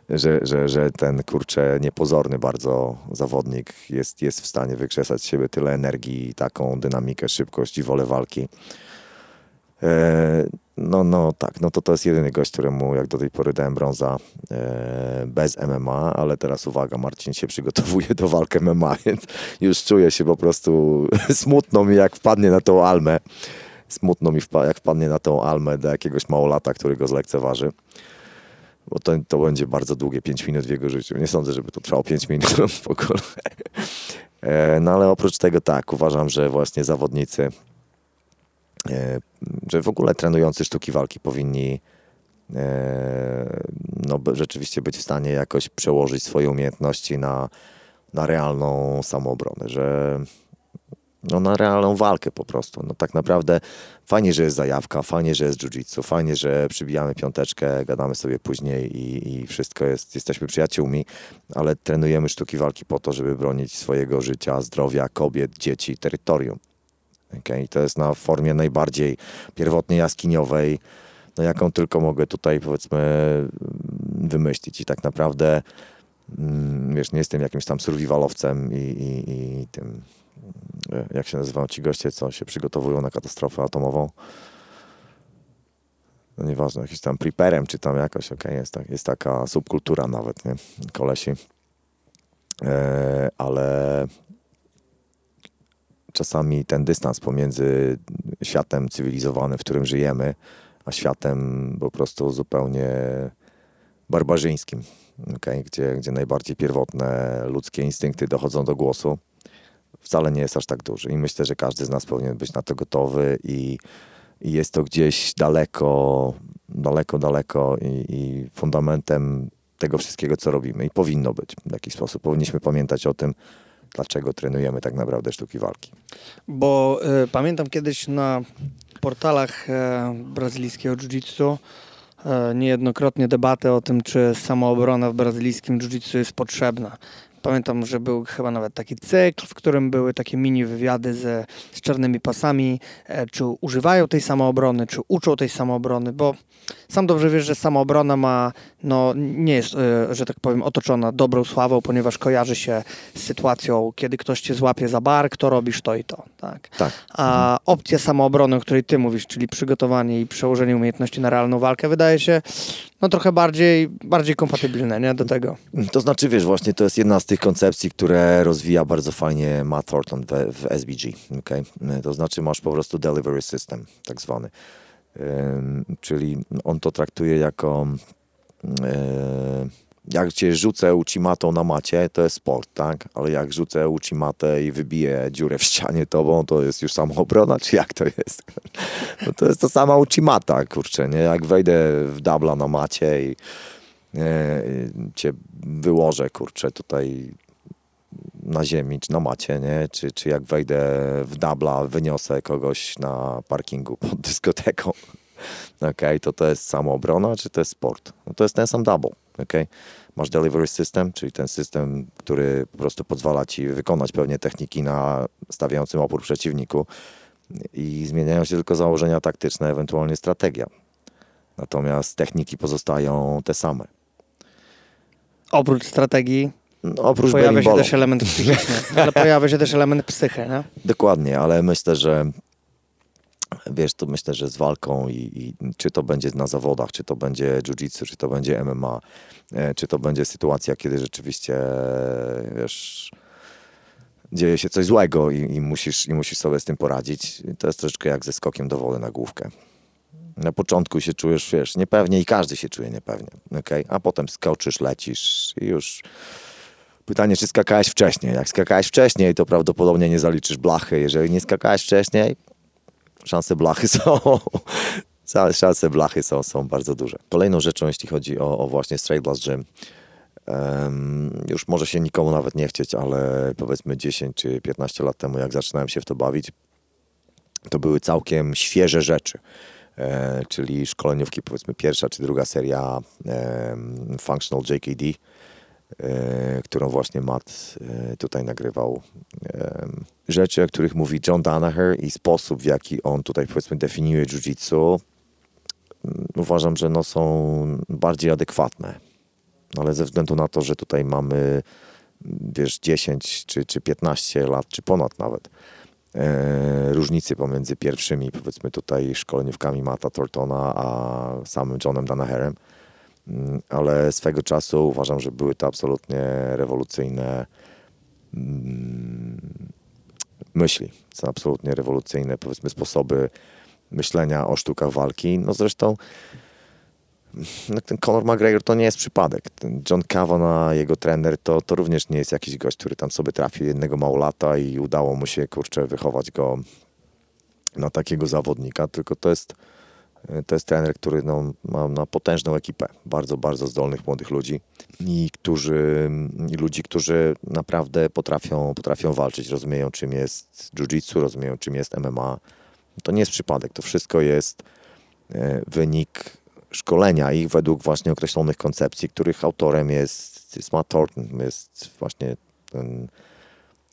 Speaker 2: że, że, że ten kurczę niepozorny bardzo zawodnik jest, jest w stanie wykrzesać z siebie tyle energii, taką dynamikę, szybkość i wolę walki. No, no tak, no to to jest jedyny gość, któremu jak do tej pory dałem brąza e, bez MMA, ale teraz uwaga, Marcin się przygotowuje do walki MMA, więc już czuję się po prostu smutno mi jak wpadnie na tą almę. Smutno mi wpa- jak wpadnie na tą almę do jakiegoś małolata, który go zlekceważy. Bo to, to będzie bardzo długie 5 minut w jego życiu. Nie sądzę, żeby to trwało 5 minut w ogóle. E, No ale oprócz tego tak, uważam, że właśnie zawodnicy że w ogóle trenujący sztuki walki powinni e, no, rzeczywiście być w stanie jakoś przełożyć swoje umiejętności na, na realną samoobronę, że no, na realną walkę po prostu. No, tak naprawdę fajnie, że jest zajawka, fajnie, że jest jiu-jitsu, fajnie, że przybijamy piąteczkę, gadamy sobie później i, i wszystko jest, jesteśmy przyjaciółmi, ale trenujemy sztuki walki po to, żeby bronić swojego życia, zdrowia, kobiet, dzieci, terytorium. Okay? To jest na formie najbardziej pierwotnie jaskiniowej, no jaką tylko mogę tutaj powiedzmy wymyślić. I tak naprawdę mm, wiesz, nie jestem jakimś tam survivalowcem i, i, i tym e, jak się nazywają ci goście, co się przygotowują na katastrofę atomową. No nieważne, jakiś tam preperem, czy tam jakoś, okej, jest, tak, jest taka subkultura nawet, nie, kolesi. E, ale czasami ten dystans pomiędzy światem cywilizowanym, w którym żyjemy, a światem po prostu zupełnie barbarzyńskim, okay? gdzie, gdzie najbardziej pierwotne ludzkie instynkty dochodzą do głosu, wcale nie jest aż tak duży. I myślę, że każdy z nas powinien być na to gotowy i, i jest to gdzieś daleko, daleko, daleko i, i fundamentem tego wszystkiego, co robimy i powinno być w jakiś sposób. Powinniśmy pamiętać o tym, dlaczego trenujemy tak naprawdę sztuki walki.
Speaker 1: Bo y, pamiętam kiedyś na portalach e, brazylijskiego jiu-jitsu e, niejednokrotnie debatę o tym, czy samoobrona w brazylijskim jiu-jitsu jest potrzebna. Pamiętam, że był chyba nawet taki cykl, w którym były takie mini wywiady ze, z czarnymi pasami, e, czy używają tej samoobrony, czy uczą tej samoobrony, bo sam dobrze wiesz, że samoobrona ma, no nie jest, e, że tak powiem, otoczona dobrą sławą, ponieważ kojarzy się z sytuacją, kiedy ktoś cię złapie za bark, to robisz to i to. Tak.
Speaker 2: Tak.
Speaker 1: A opcja samoobrony, o której ty mówisz, czyli przygotowanie i przełożenie umiejętności na realną walkę, wydaje się no trochę bardziej, bardziej kompatybilne nie, do tego.
Speaker 2: To znaczy, wiesz, właśnie to jest jedna z tych koncepcji, które rozwija bardzo fajnie Matt Thornton w, w SBG. Okay? To znaczy masz po prostu delivery system, tak zwany. Czyli on to traktuje jako yy, jak cię rzucę ucimatą na macie, to jest sport, tak? Ale jak rzucę ucimatę i wybiję dziurę w ścianie tobą, to jest już samoobrona, czy jak to jest? No to jest to sama ucimata, kurczę, nie? Jak wejdę w dubla na macie i cię wyłożę, kurczę, tutaj na ziemi, czy na macie, nie? Czy, czy jak wejdę w dubla, wyniosę kogoś na parkingu pod dyskoteką. Okay, to to jest samoobrona, czy to jest sport? No to jest ten sam double. Okay? Masz delivery system, czyli ten system, który po prostu pozwala ci wykonać pewnie techniki na stawiającym opór przeciwniku i zmieniają się tylko założenia taktyczne, ewentualnie strategia. Natomiast techniki pozostają te same.
Speaker 1: Oprócz strategii
Speaker 2: no, oprócz
Speaker 1: pojawia się też element psychiczny, ale pojawia się też element psychy, nie?
Speaker 2: Dokładnie, ale myślę, że wiesz, to myślę, że z walką i, i, czy to będzie na zawodach, czy to będzie jiu-jitsu, czy to będzie MMA, e, czy to będzie sytuacja, kiedy rzeczywiście, wiesz, dzieje się coś złego i, i, musisz, i musisz sobie z tym poradzić. To jest troszeczkę jak ze skokiem do wody na główkę. Na początku się czujesz, wiesz, niepewnie i każdy się czuje niepewnie, okay? a potem skoczysz, lecisz i już... Pytanie, czy skakałeś wcześniej? Jak skakałeś wcześniej, to prawdopodobnie nie zaliczysz blachy. Jeżeli nie skakałeś wcześniej, szanse blachy są. szanse blachy są, są bardzo duże. Kolejną rzeczą, jeśli chodzi o, o właśnie Straight Blast Gym, um, już może się nikomu nawet nie chcieć, ale powiedzmy 10 czy 15 lat temu, jak zaczynałem się w to bawić, to były całkiem świeże rzeczy. E, czyli szkoleniówki, powiedzmy pierwsza czy druga seria e, Functional JKD, e, którą właśnie Matt tutaj nagrywał rzeczy, o których mówi John Danaher i sposób, w jaki on tutaj powiedzmy definiuje jiu-jitsu, mm, uważam, że no, są bardziej adekwatne. Ale ze względu na to, że tutaj mamy wiesz, 10 czy, czy 15 lat, czy ponad nawet, różnicy pomiędzy pierwszymi, powiedzmy tutaj szkoleniówkami Mata Thorntona, a samym Johnem Danaherem. Mm, ale swego czasu uważam, że były to absolutnie rewolucyjne mm, myśli. Są absolutnie rewolucyjne, powiedzmy, sposoby myślenia o sztukach walki. No zresztą ten Conor McGregor to nie jest przypadek. Ten John Kavanagh, jego trener, to, to również nie jest jakiś gość, który tam sobie trafił jednego małolata i udało mu się, kurczę, wychować go na takiego zawodnika, tylko to jest to jest trener, który no, ma, ma potężną ekipę, bardzo, bardzo zdolnych młodych ludzi i którzy, i ludzi, którzy naprawdę potrafią, potrafią walczyć, rozumieją czym jest jiu-jitsu, rozumieją czym jest MMA. To nie jest przypadek, to wszystko jest e, wynik szkolenia ich według właśnie określonych koncepcji, których autorem jest, jest Matt Thornton, jest właśnie ten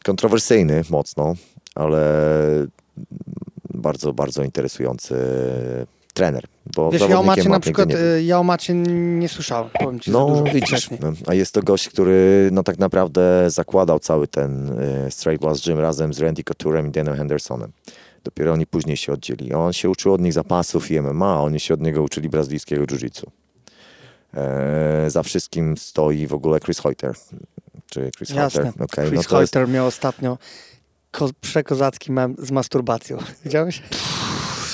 Speaker 2: kontrowersyjny mocno, ale bardzo, bardzo interesujący trener.
Speaker 1: Bo Wiesz, ja o Macie na przykład, nie... Y, ja o Macie nie słyszałem, powiem ci
Speaker 2: No widzisz, no, a jest to gość, który no tak naprawdę zakładał cały ten y, Straight Blast Gym razem z Randy Couturem i Danem Hendersonem. Dopiero oni później się oddzieli. On się uczył od nich zapasów i MMA, a oni się od niego uczyli brazylijskiego jiu-jitsu. E, za wszystkim stoi w ogóle Chris Hoyter. Czy Chris
Speaker 1: Jasne.
Speaker 2: Hoyter?
Speaker 1: Okay, Chris no Hoyter jest... miał ostatnio ko- przekozacki mem z masturbacją. Widziałeś?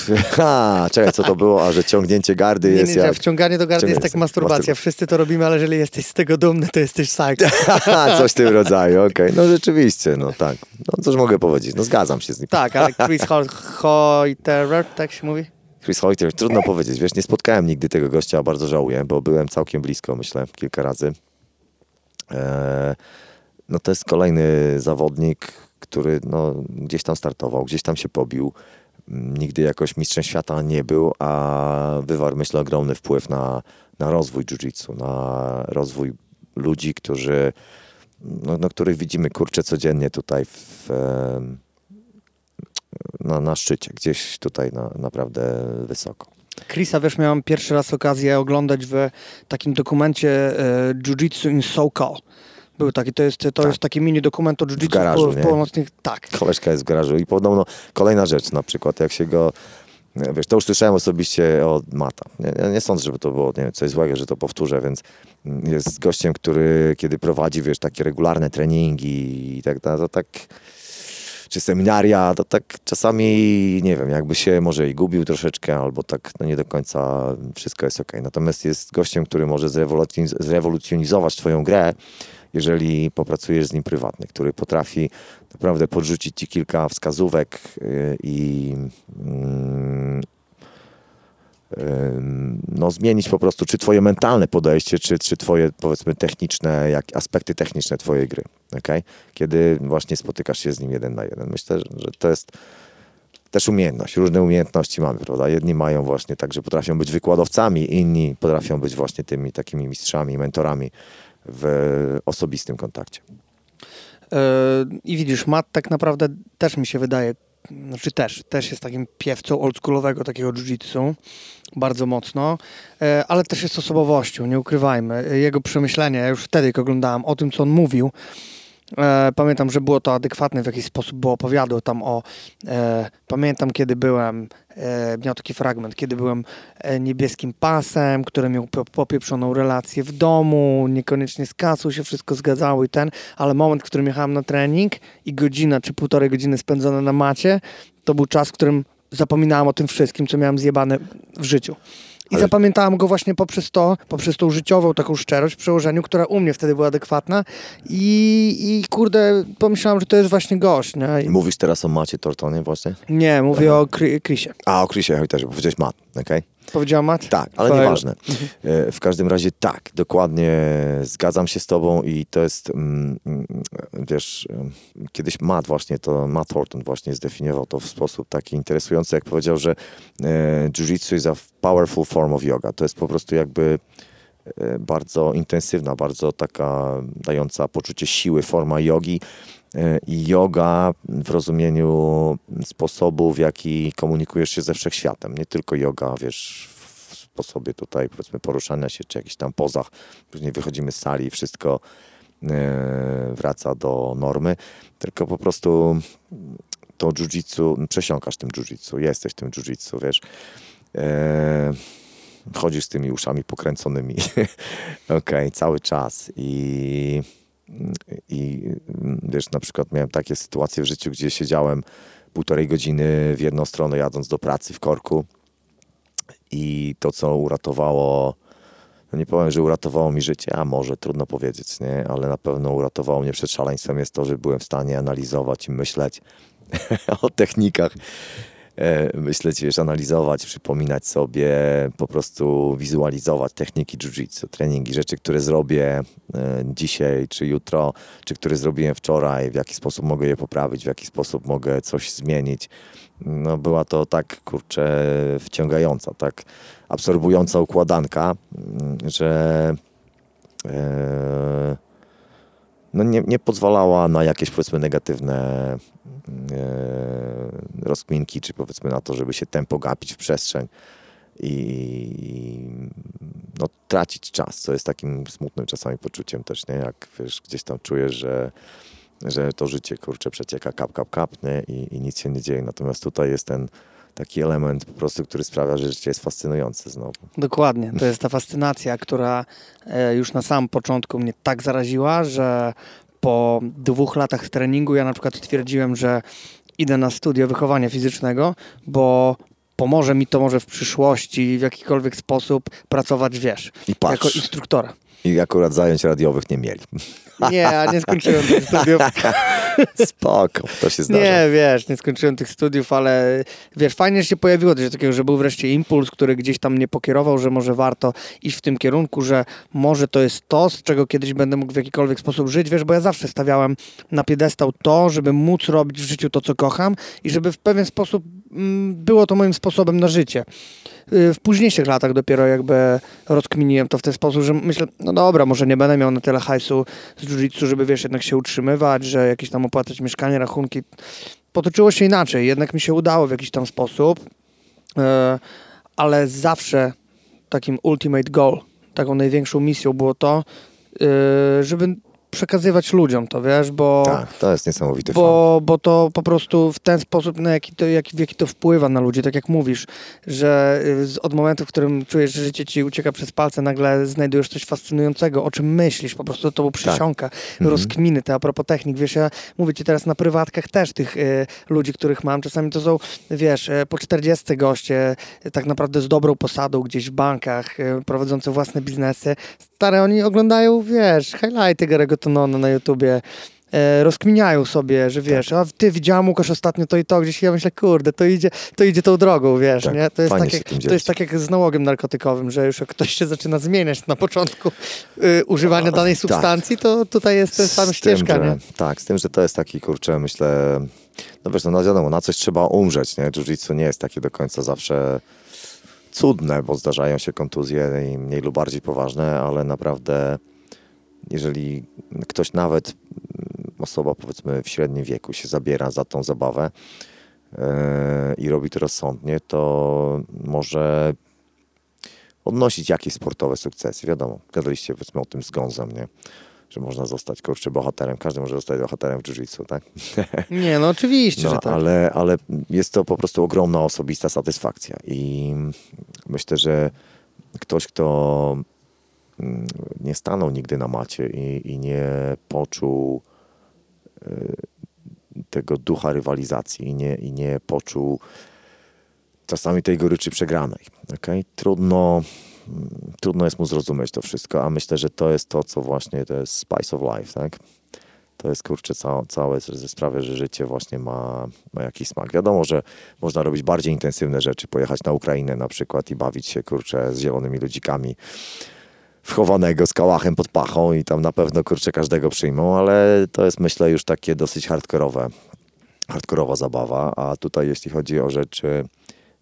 Speaker 2: Ha, czekaj, co to było? A że ciągnięcie gardy
Speaker 1: nie,
Speaker 2: jest
Speaker 1: nie,
Speaker 2: jak...
Speaker 1: Wciąganie do gardy jest tak masturbacja. Wszyscy to robimy, ale jeżeli jesteś z tego dumny, to jesteś psych.
Speaker 2: Coś w tym rodzaju, okej. Okay. No rzeczywiście, no tak. No cóż mogę powiedzieć, no zgadzam się z nim.
Speaker 1: Tak, ale Chris Hoyterer, tak się mówi?
Speaker 2: Chris Hoyter, trudno powiedzieć, wiesz, nie spotkałem nigdy tego gościa, bardzo żałuję, bo byłem całkiem blisko, myślę, kilka razy. E, no to jest kolejny zawodnik, który no, gdzieś tam startował, gdzieś tam się pobił, nigdy jakoś mistrzem świata nie był, a wywarł, myślę, ogromny wpływ na, na rozwój jiu-jitsu, na rozwój ludzi, którzy, no, no, których widzimy, kurczę, codziennie tutaj w, na, na szczycie, gdzieś tutaj na, naprawdę wysoko.
Speaker 1: Chrisa, wiesz, miałem pierwszy raz okazję oglądać w takim dokumencie e, Jiu-Jitsu in SoCal. Był taki, to jest, to tak. jest taki mini dokument o jiu-jitsu w, w, w północnych, tak.
Speaker 2: Koleżka jest w garażu i podobno kolejna rzecz na przykład, jak się go Wiesz, to już słyszałem osobiście od Mata. Nie, nie sądzę, żeby to było nie wiem, coś złego, że to powtórzę, więc jest gościem, który kiedy prowadzi, wiesz, takie regularne treningi i tak dalej, to tak czy seminaria, to tak czasami, nie wiem, jakby się może i gubił troszeczkę, albo tak no nie do końca wszystko jest ok. Natomiast jest gościem, który może zrewolucjonizować twoją grę, jeżeli popracujesz z nim prywatnie, który potrafi naprawdę podrzucić ci kilka wskazówek y, i mm, no, zmienić po prostu czy twoje mentalne podejście, czy, czy twoje powiedzmy techniczne, jak aspekty techniczne twojej gry, okay? kiedy właśnie spotykasz się z nim jeden na jeden. Myślę, że to jest też umiejętność. Różne umiejętności mamy, prawda? Jedni mają właśnie tak, że potrafią być wykładowcami, inni potrafią być właśnie tymi takimi mistrzami, mentorami w osobistym kontakcie.
Speaker 1: Yy, I widzisz, Matt tak naprawdę też mi się wydaje, znaczy też, też jest takim piewcą oldschoolowego takiego jiu-jitsu, bardzo mocno, yy, ale też jest osobowością, nie ukrywajmy. Jego przemyślenia, ja już wtedy, jak oglądałem o tym, co on mówił, E, pamiętam, że było to adekwatne w jakiś sposób, bo opowiadał tam o. E, pamiętam, kiedy byłem, e, miał taki fragment, kiedy byłem e, niebieskim pasem, który miał popieprzoną relację w domu, niekoniecznie z kasą się wszystko zgadzało i ten, ale moment, w którym jechałem na trening i godzina czy półtorej godziny spędzone na macie, to był czas, w którym zapominałem o tym wszystkim, co miałem zjebane w życiu. I Ale... zapamiętałam go właśnie poprzez to, poprzez tą życiową taką szczerość w przełożeniu, która u mnie wtedy była adekwatna i, i kurde, pomyślałam, że to jest właśnie gość. Nie? I...
Speaker 2: Mówisz teraz o Macie Tortonie właśnie?
Speaker 1: Nie, mówię o Chrisie.
Speaker 2: A, o Chrisie też, bo powiedziałeś Mat, okej? Okay?
Speaker 1: Powiedziała Mat?
Speaker 2: Tak, ale nieważne. Mhm. E, w każdym razie tak, dokładnie zgadzam się z tobą i to jest, mm, mm, wiesz, kiedyś Matt właśnie, to Matt Horton właśnie zdefiniował to w sposób taki interesujący, jak powiedział, że e, jiu-jitsu is a powerful form of yoga. To jest po prostu jakby e, bardzo intensywna, bardzo taka dająca poczucie siły forma jogi i yoga w rozumieniu sposobu, w jaki komunikujesz się ze wszechświatem. Nie tylko yoga, wiesz, w sposobie tutaj powiedzmy poruszania się, czy jakichś tam pozach. Później wychodzimy z sali i wszystko e, wraca do normy, tylko po prostu to jiu-jitsu, przesiąkasz tym jiu-jitsu, jesteś tym jiu-jitsu, wiesz. E, chodzisz z tymi uszami pokręconymi, okej, okay, cały czas i i wiesz, na przykład miałem takie sytuacje w życiu, gdzie siedziałem półtorej godziny w jedną stronę jadąc do pracy w korku i to, co uratowało, no nie powiem, że uratowało mi życie, a może trudno powiedzieć, nie? ale na pewno uratowało mnie przed szaleństwem jest to, że byłem w stanie analizować i myśleć o technikach myśleć, wiesz, analizować, przypominać sobie, po prostu wizualizować techniki jiu-jitsu, treningi, rzeczy, które zrobię e, dzisiaj czy jutro, czy które zrobiłem wczoraj, w jaki sposób mogę je poprawić, w jaki sposób mogę coś zmienić. No była to tak, kurczę, wciągająca, tak absorbująca układanka, mm, że e, no nie, nie pozwalała na jakieś powiedzmy negatywne e, rozkminki, czy powiedzmy na to, żeby się tempo gapić w przestrzeń i no, tracić czas, co jest takim smutnym czasami poczuciem też, nie? Jak wiesz, gdzieś tam czujesz, że, że to życie kurczę przecieka kap, kap, kap nie? I, i nic się nie dzieje. Natomiast tutaj jest ten taki element po prostu, który sprawia, że życie jest fascynujące znowu.
Speaker 1: Dokładnie, to jest ta fascynacja, która e, już na samym początku mnie tak zaraziła, że po dwóch latach treningu ja na przykład stwierdziłem, że idę na studio wychowania fizycznego, bo pomoże mi to może w przyszłości w jakikolwiek sposób pracować, wiesz, jako instruktora.
Speaker 2: I akurat zajęć radiowych nie mieli.
Speaker 1: Nie, nie skończyłem tych studiów.
Speaker 2: Spoko, to się zdarza.
Speaker 1: Nie, wiesz, nie skończyłem tych studiów, ale wiesz, fajnie że się pojawiło coś takiego, że był wreszcie impuls, który gdzieś tam mnie pokierował, że może warto iść w tym kierunku, że może to jest to, z czego kiedyś będę mógł w jakikolwiek sposób żyć, wiesz, bo ja zawsze stawiałem na piedestał to, żeby móc robić w życiu to, co kocham i żeby w pewien sposób było to moim sposobem na życie. Y, w późniejszych latach dopiero jakby rozkminiłem to w ten sposób, że myślę, no dobra, może nie będę miał na tyle hajsu z jiu-jitsu, żeby wiesz, jednak się utrzymywać, że jakieś tam opłacać mieszkanie, rachunki. Potoczyło się inaczej, jednak mi się udało w jakiś tam sposób, y, ale zawsze takim ultimate goal, taką największą misją było to, y, żeby przekazywać ludziom to, wiesz, bo...
Speaker 2: Tak, to jest niesamowity
Speaker 1: bo, bo to po prostu w ten sposób, no, jaki to, jak, w jaki to wpływa na ludzi, tak jak mówisz, że y, od momentu, w którym czujesz, że życie ci ucieka przez palce, nagle znajdujesz coś fascynującego, o czym myślisz, po prostu to przysiąka, tak. rozkminy te, a propos technik, wiesz, ja mówię ci teraz na prywatkach też tych y, ludzi, których mam, czasami to są, wiesz, y, po 40 goście, y, tak naprawdę z dobrą posadą gdzieś w bankach, y, prowadzące własne biznesy, stare, oni oglądają, wiesz, highlighty Garego Tonona na YouTubie, e, rozkminiają sobie, że wiesz, tak. a ty widziałem Łukasz ostatnio to i to, gdzieś ja myślę, kurde, to idzie, to idzie tą drogą, wiesz, tak, nie? To jest, tak jak, to jest tak jak z nałogiem narkotykowym, że już jak ktoś się zaczyna zmieniać na początku y, używania danej tak. substancji, tak. to tutaj jest ten sam ścieżka,
Speaker 2: tym,
Speaker 1: nie?
Speaker 2: Że, tak, z tym, że to jest taki, kurczę, myślę, no wiesz, no, no wiadomo, na coś trzeba umrzeć, nie? Jiu-jitsu nie jest takie do końca zawsze cudne, bo zdarzają się kontuzje i mniej lub bardziej poważne, ale naprawdę jeżeli ktoś nawet, mm, osoba powiedzmy w średnim wieku się zabiera za tą zabawę yy, i robi to rozsądnie, to może odnosić jakieś sportowe sukcesy. Wiadomo, gadaliście powiedzmy o tym z Gonzem, nie? że można zostać kurczę bohaterem. Każdy może zostać bohaterem w jiu-jitsu, tak?
Speaker 1: Nie, no oczywiście,
Speaker 2: no,
Speaker 1: że tak.
Speaker 2: Ale, ale jest to po prostu ogromna osobista satysfakcja i myślę, że ktoś, kto nie stanął nigdy na macie i, i nie poczuł y, tego ducha rywalizacji i nie, i nie poczuł czasami tej goryczy przegranej. Okay? Trudno trudno jest mu zrozumieć to wszystko, a myślę, że to jest to, co właśnie to jest spice of life, tak? To jest kurczę całe ze sprawy, że życie właśnie ma, ma jakiś smak. Wiadomo, że można robić bardziej intensywne rzeczy, pojechać na Ukrainę na przykład i bawić się kurczę z zielonymi ludzikami wchowanego z kałachem pod pachą i tam na pewno kurczę każdego przyjmą, ale to jest myślę już takie dosyć hardkorowe, hardkorowa zabawa, a tutaj jeśli chodzi o rzeczy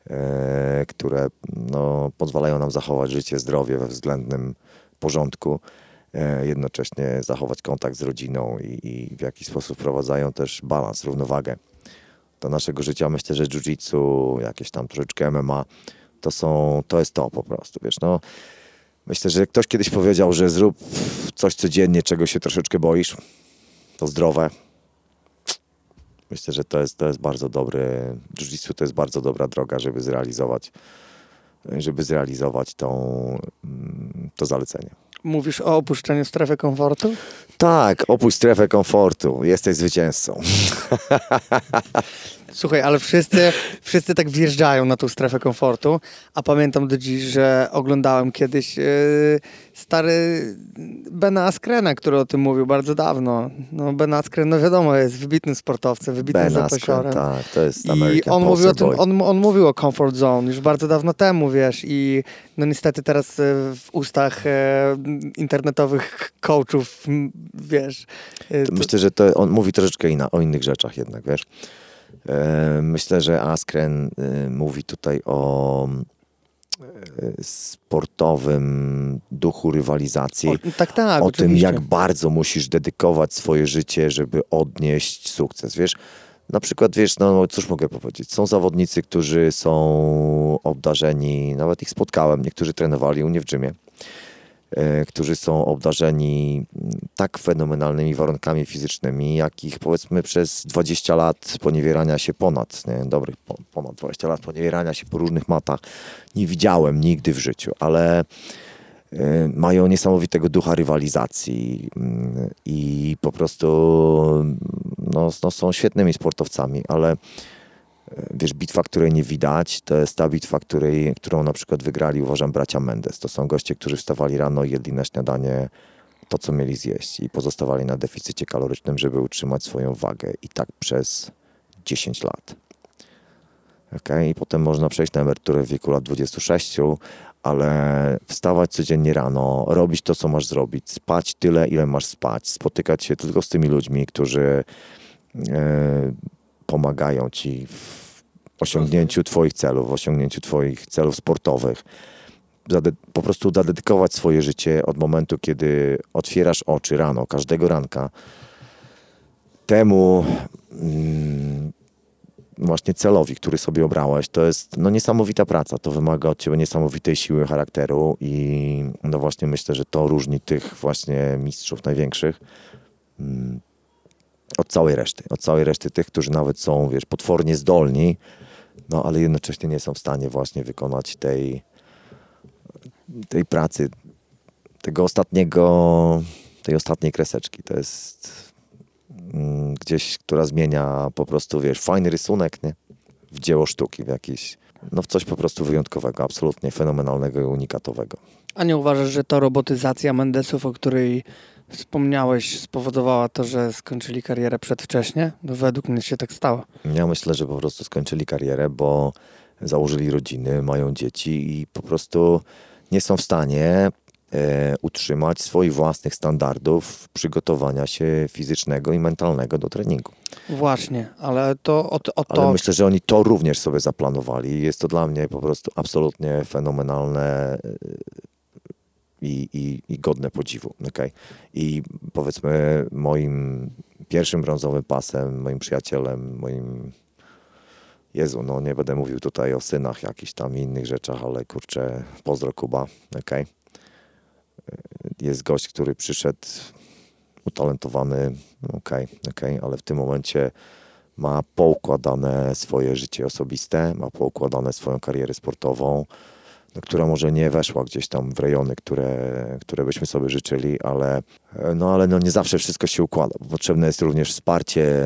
Speaker 2: E, które no, pozwalają nam zachować życie, zdrowie we względnym porządku, e, jednocześnie zachować kontakt z rodziną i, i w jakiś sposób wprowadzają też balans, równowagę do naszego życia. Myślę, że jiu-jitsu, jakieś tam troszeczkę MMA, to, są, to jest to po prostu, wiesz, no. Myślę, że ktoś kiedyś powiedział, że zrób coś codziennie, czego się troszeczkę boisz, to zdrowe, Myślę, że to jest, to jest bardzo dobry, jiu to jest bardzo dobra droga, żeby zrealizować, żeby zrealizować tą, mm, to zalecenie.
Speaker 1: Mówisz o opuszczeniu strefy komfortu?
Speaker 2: Tak, opuść strefę komfortu. Jesteś zwycięzcą.
Speaker 1: Słuchaj, ale wszyscy, wszyscy tak wjeżdżają na tą strefę komfortu, a pamiętam do dziś, że oglądałem kiedyś yy, stary Bena Askrena, który o tym mówił bardzo dawno. No Ben Askren, no wiadomo, jest wybitnym sportowcem, wybitnym ben zapasiorem.
Speaker 2: tak, to jest
Speaker 1: I on mówił, o tym, on, on mówił o comfort zone już bardzo dawno temu, wiesz, i no niestety teraz e, w ustach e, internetowych coachów, wiesz.
Speaker 2: E, to... Myślę, że to on mówi troszeczkę inna, o innych rzeczach jednak, wiesz. E, myślę, że Askren e, mówi tutaj o e, sportowym duchu rywalizacji. O,
Speaker 1: tak, tak.
Speaker 2: O tym, jak bardzo musisz dedykować swoje życie, żeby odnieść sukces. Wiesz, na przykład, wiesz, no cóż mogę powiedzieć, są zawodnicy, którzy są obdarzeni, nawet ich spotkałem, niektórzy trenowali u mnie w gymie którzy są obdarzeni tak fenomenalnymi warunkami fizycznymi, jakich powiedzmy przez 20 lat poniewierania się ponad, nie, dobrych ponad 20 lat poniewierania się po różnych matach nie widziałem nigdy w życiu, ale e, mają niesamowitego ducha rywalizacji mm, i po prostu no, no są świetnymi sportowcami, ale wiesz, bitwa, której nie widać, to jest ta bitwa, której, którą na przykład wygrali, uważam, bracia Mendes. To są goście, którzy wstawali rano i jedli na śniadanie to, co mieli zjeść i pozostawali na deficycie kalorycznym, żeby utrzymać swoją wagę. I tak przez 10 lat. Okay? I potem można przejść na emeryturę w wieku lat 26, ale wstawać codziennie rano, robić to, co masz zrobić, spać tyle, ile masz spać, spotykać się tylko z tymi ludźmi, którzy e, pomagają ci w osiągnięciu Twoich celów, w osiągnięciu Twoich celów sportowych. Po prostu zadedykować swoje życie od momentu, kiedy otwierasz oczy rano, każdego ranka, temu mm, właśnie celowi, który sobie obrałeś, to jest no, niesamowita praca. To wymaga od ciebie niesamowitej siły charakteru i no właśnie myślę, że to różni tych właśnie mistrzów największych mm, od całej reszty. Od całej reszty tych, którzy nawet są, wiesz, potwornie zdolni, no ale jednocześnie nie są w stanie właśnie wykonać tej, tej pracy, tego ostatniego, tej ostatniej kreseczki. To jest mm, gdzieś, która zmienia po prostu, wiesz, fajny rysunek, nie? W dzieło sztuki, w jakiś, no w coś po prostu wyjątkowego, absolutnie fenomenalnego i unikatowego.
Speaker 1: A nie uważasz, że to robotyzacja Mendesów, o której wspomniałeś, spowodowała to, że skończyli karierę przedwcześnie? No według mnie się tak stało.
Speaker 2: Ja myślę, że po prostu skończyli karierę, bo założyli rodziny, mają dzieci i po prostu nie są w stanie e, utrzymać swoich własnych standardów przygotowania się fizycznego i mentalnego do treningu.
Speaker 1: Właśnie, ale to o, o
Speaker 2: to... Ale myślę, że oni to również sobie zaplanowali. Jest to dla mnie po prostu absolutnie fenomenalne i, i, i godne podziwu. Okay? I powiedzmy moim pierwszym brązowym pasem, moim przyjacielem, moim Jezu, no nie będę mówił tutaj o synach, jakichś tam innych rzeczach, ale kurczę, pozdro Kuba, okay? Jest gość, który przyszedł utalentowany, okej, okay, okay, ale w tym momencie ma poukładane swoje życie osobiste, ma poukładane swoją karierę sportową, która może nie weszła gdzieś tam w rejony, które, które byśmy sobie życzyli, ale, no, ale no, nie zawsze wszystko się układa. Potrzebne jest również wsparcie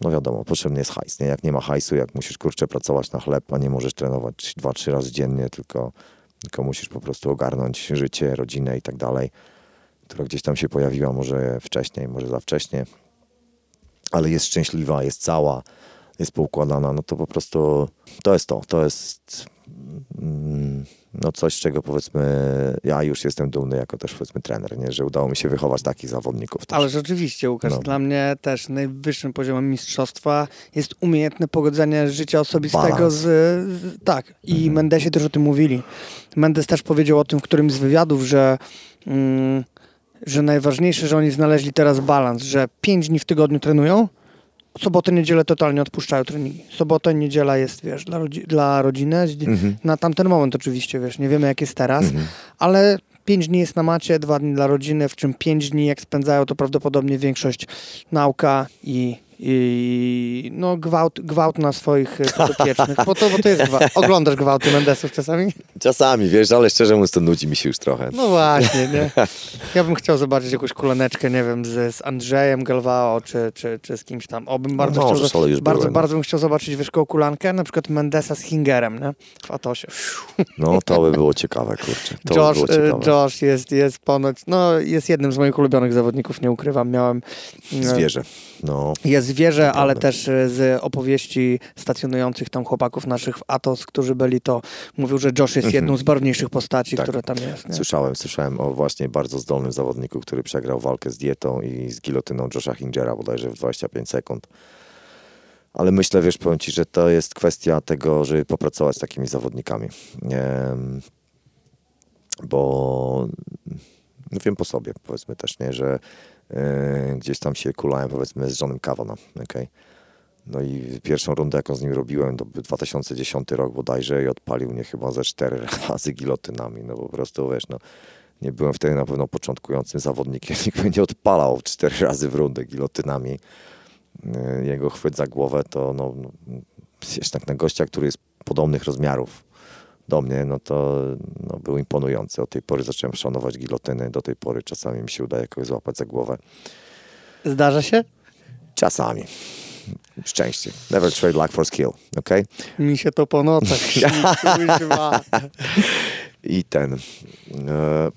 Speaker 2: no wiadomo, potrzebny jest hajs. Nie? Jak nie ma hajsu, jak musisz kurczę pracować na chleb, a nie możesz trenować dwa, trzy razy dziennie, tylko, tylko musisz po prostu ogarnąć życie, rodzinę i tak dalej, która gdzieś tam się pojawiła może wcześniej, może za wcześnie, ale jest szczęśliwa, jest cała, jest poukładana, no to po prostu to jest to. To jest no coś, czego powiedzmy ja już jestem dumny jako też powiedzmy trener, nie? że udało mi się wychować takich zawodników. Też.
Speaker 1: Ale rzeczywiście Łukasz, no. dla mnie też najwyższym poziomem mistrzostwa jest umiejętne pogodzenie życia osobistego z, z, tak i mhm. Mendesie też o tym mówili. Mendes też powiedział o tym w którymś z wywiadów, że mm, że najważniejsze, że oni znaleźli teraz balans, że pięć dni w tygodniu trenują, sobotę, niedzielę totalnie odpuszczają treningi. Sobota, niedziela jest, wiesz, dla, rodzi dla rodziny. Mhm. Na tamten moment oczywiście, wiesz, nie wiemy jak jest teraz, mhm. ale pięć dni jest na macie, dwa dni dla rodziny, w czym pięć dni jak spędzają, to prawdopodobnie większość nauka i i no, gwałt, gwałt na swoich podopiecznych, bo to, bo to jest gwałt. Oglądasz gwałty Mendesów czasami?
Speaker 2: Czasami, wiesz, ale szczerze mówiąc to nudzi mi się już trochę.
Speaker 1: No właśnie, nie? Ja bym chciał zobaczyć jakąś kuleneczkę, nie wiem, z, z Andrzejem Galvao, czy, czy, czy z kimś tam. Obym bardzo no, chciał, bardzo, byłem. bardzo bym chciał zobaczyć wyżką kulankę, na przykład Mendesa z Hingerem, nie? W Atosie.
Speaker 2: No, to by było ciekawe, kurczę. To
Speaker 1: Josh, by było ciekawe. Josh jest, jest ponoć, no, jest jednym z moich ulubionych zawodników, nie ukrywam. Miałem...
Speaker 2: Zwierzę. No.
Speaker 1: Jest zwierzę, ale też e, z opowieści stacjonujących tam chłopaków naszych w Atos, którzy byli to, mówił, że Josh jest mhm. jedną z barwniejszych postaci, tak. która tam jest.
Speaker 2: Nie? Słyszałem, słyszałem o właśnie bardzo zdolnym zawodniku, który przegrał walkę z dietą i z gilotyną Josha Hingera bodajże w 25 sekund. Ale myślę, wiesz, powiem Ci, że to jest kwestia tego, żeby popracować z takimi zawodnikami. Bo no wiem po sobie, powiedzmy też, nie, że gdzieś tam się kulałem powiedzmy z Johnem Kavanagh, okay? No i pierwszą rundę, jaką z nim robiłem, to był 2010 rok bodajże i odpalił mnie chyba ze cztery razy gilotynami, no po prostu, wiesz, no nie byłem wtedy na pewno początkującym zawodnikiem, nikt mnie nie odpalał cztery razy w rundę gilotynami. E, jego chwyt za głowę to, no, no wiesz, tak na gościa, który jest podobnych rozmiarów, do mnie, no to no, był imponujący. Od tej pory zacząłem szanować gilotyny. Do tej pory czasami mi się udaje kogoś złapać za głowę.
Speaker 1: Zdarza się?
Speaker 2: Czasami. Szczęście. Never trade luck for skill, ok?
Speaker 1: Mi się to po nocach
Speaker 2: i ten. E,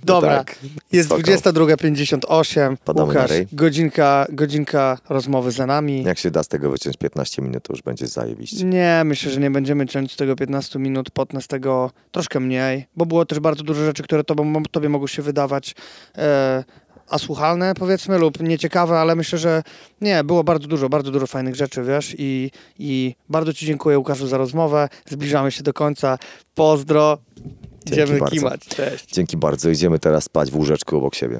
Speaker 1: Dobra,
Speaker 2: Tak,
Speaker 1: jest
Speaker 2: spoko.
Speaker 1: 22.58.
Speaker 2: Padamy
Speaker 1: Łukasz, godzinka, godzinka rozmowy za nami.
Speaker 2: Jak się da z tego wyciąć 15 minut, to już będzie zajebiście.
Speaker 1: Nie, myślę, że nie będziemy ciąć z tego 15 minut, potnę z tego troszkę mniej, bo było też bardzo dużo rzeczy, które tobą, tobie mogły się wydawać e, asłuchalne, powiedzmy, lub nieciekawe, ale myślę, że nie, było bardzo dużo, bardzo dużo fajnych rzeczy, wiesz, i, i bardzo ci dziękuję, Łukaszu, za rozmowę. Zbliżamy się do końca. Pozdro.
Speaker 2: Dzięki
Speaker 1: Idziemy
Speaker 2: bardzo.
Speaker 1: kimać. Cześć.
Speaker 2: Dzięki bardzo. Idziemy teraz spać w łóżeczku obok siebie.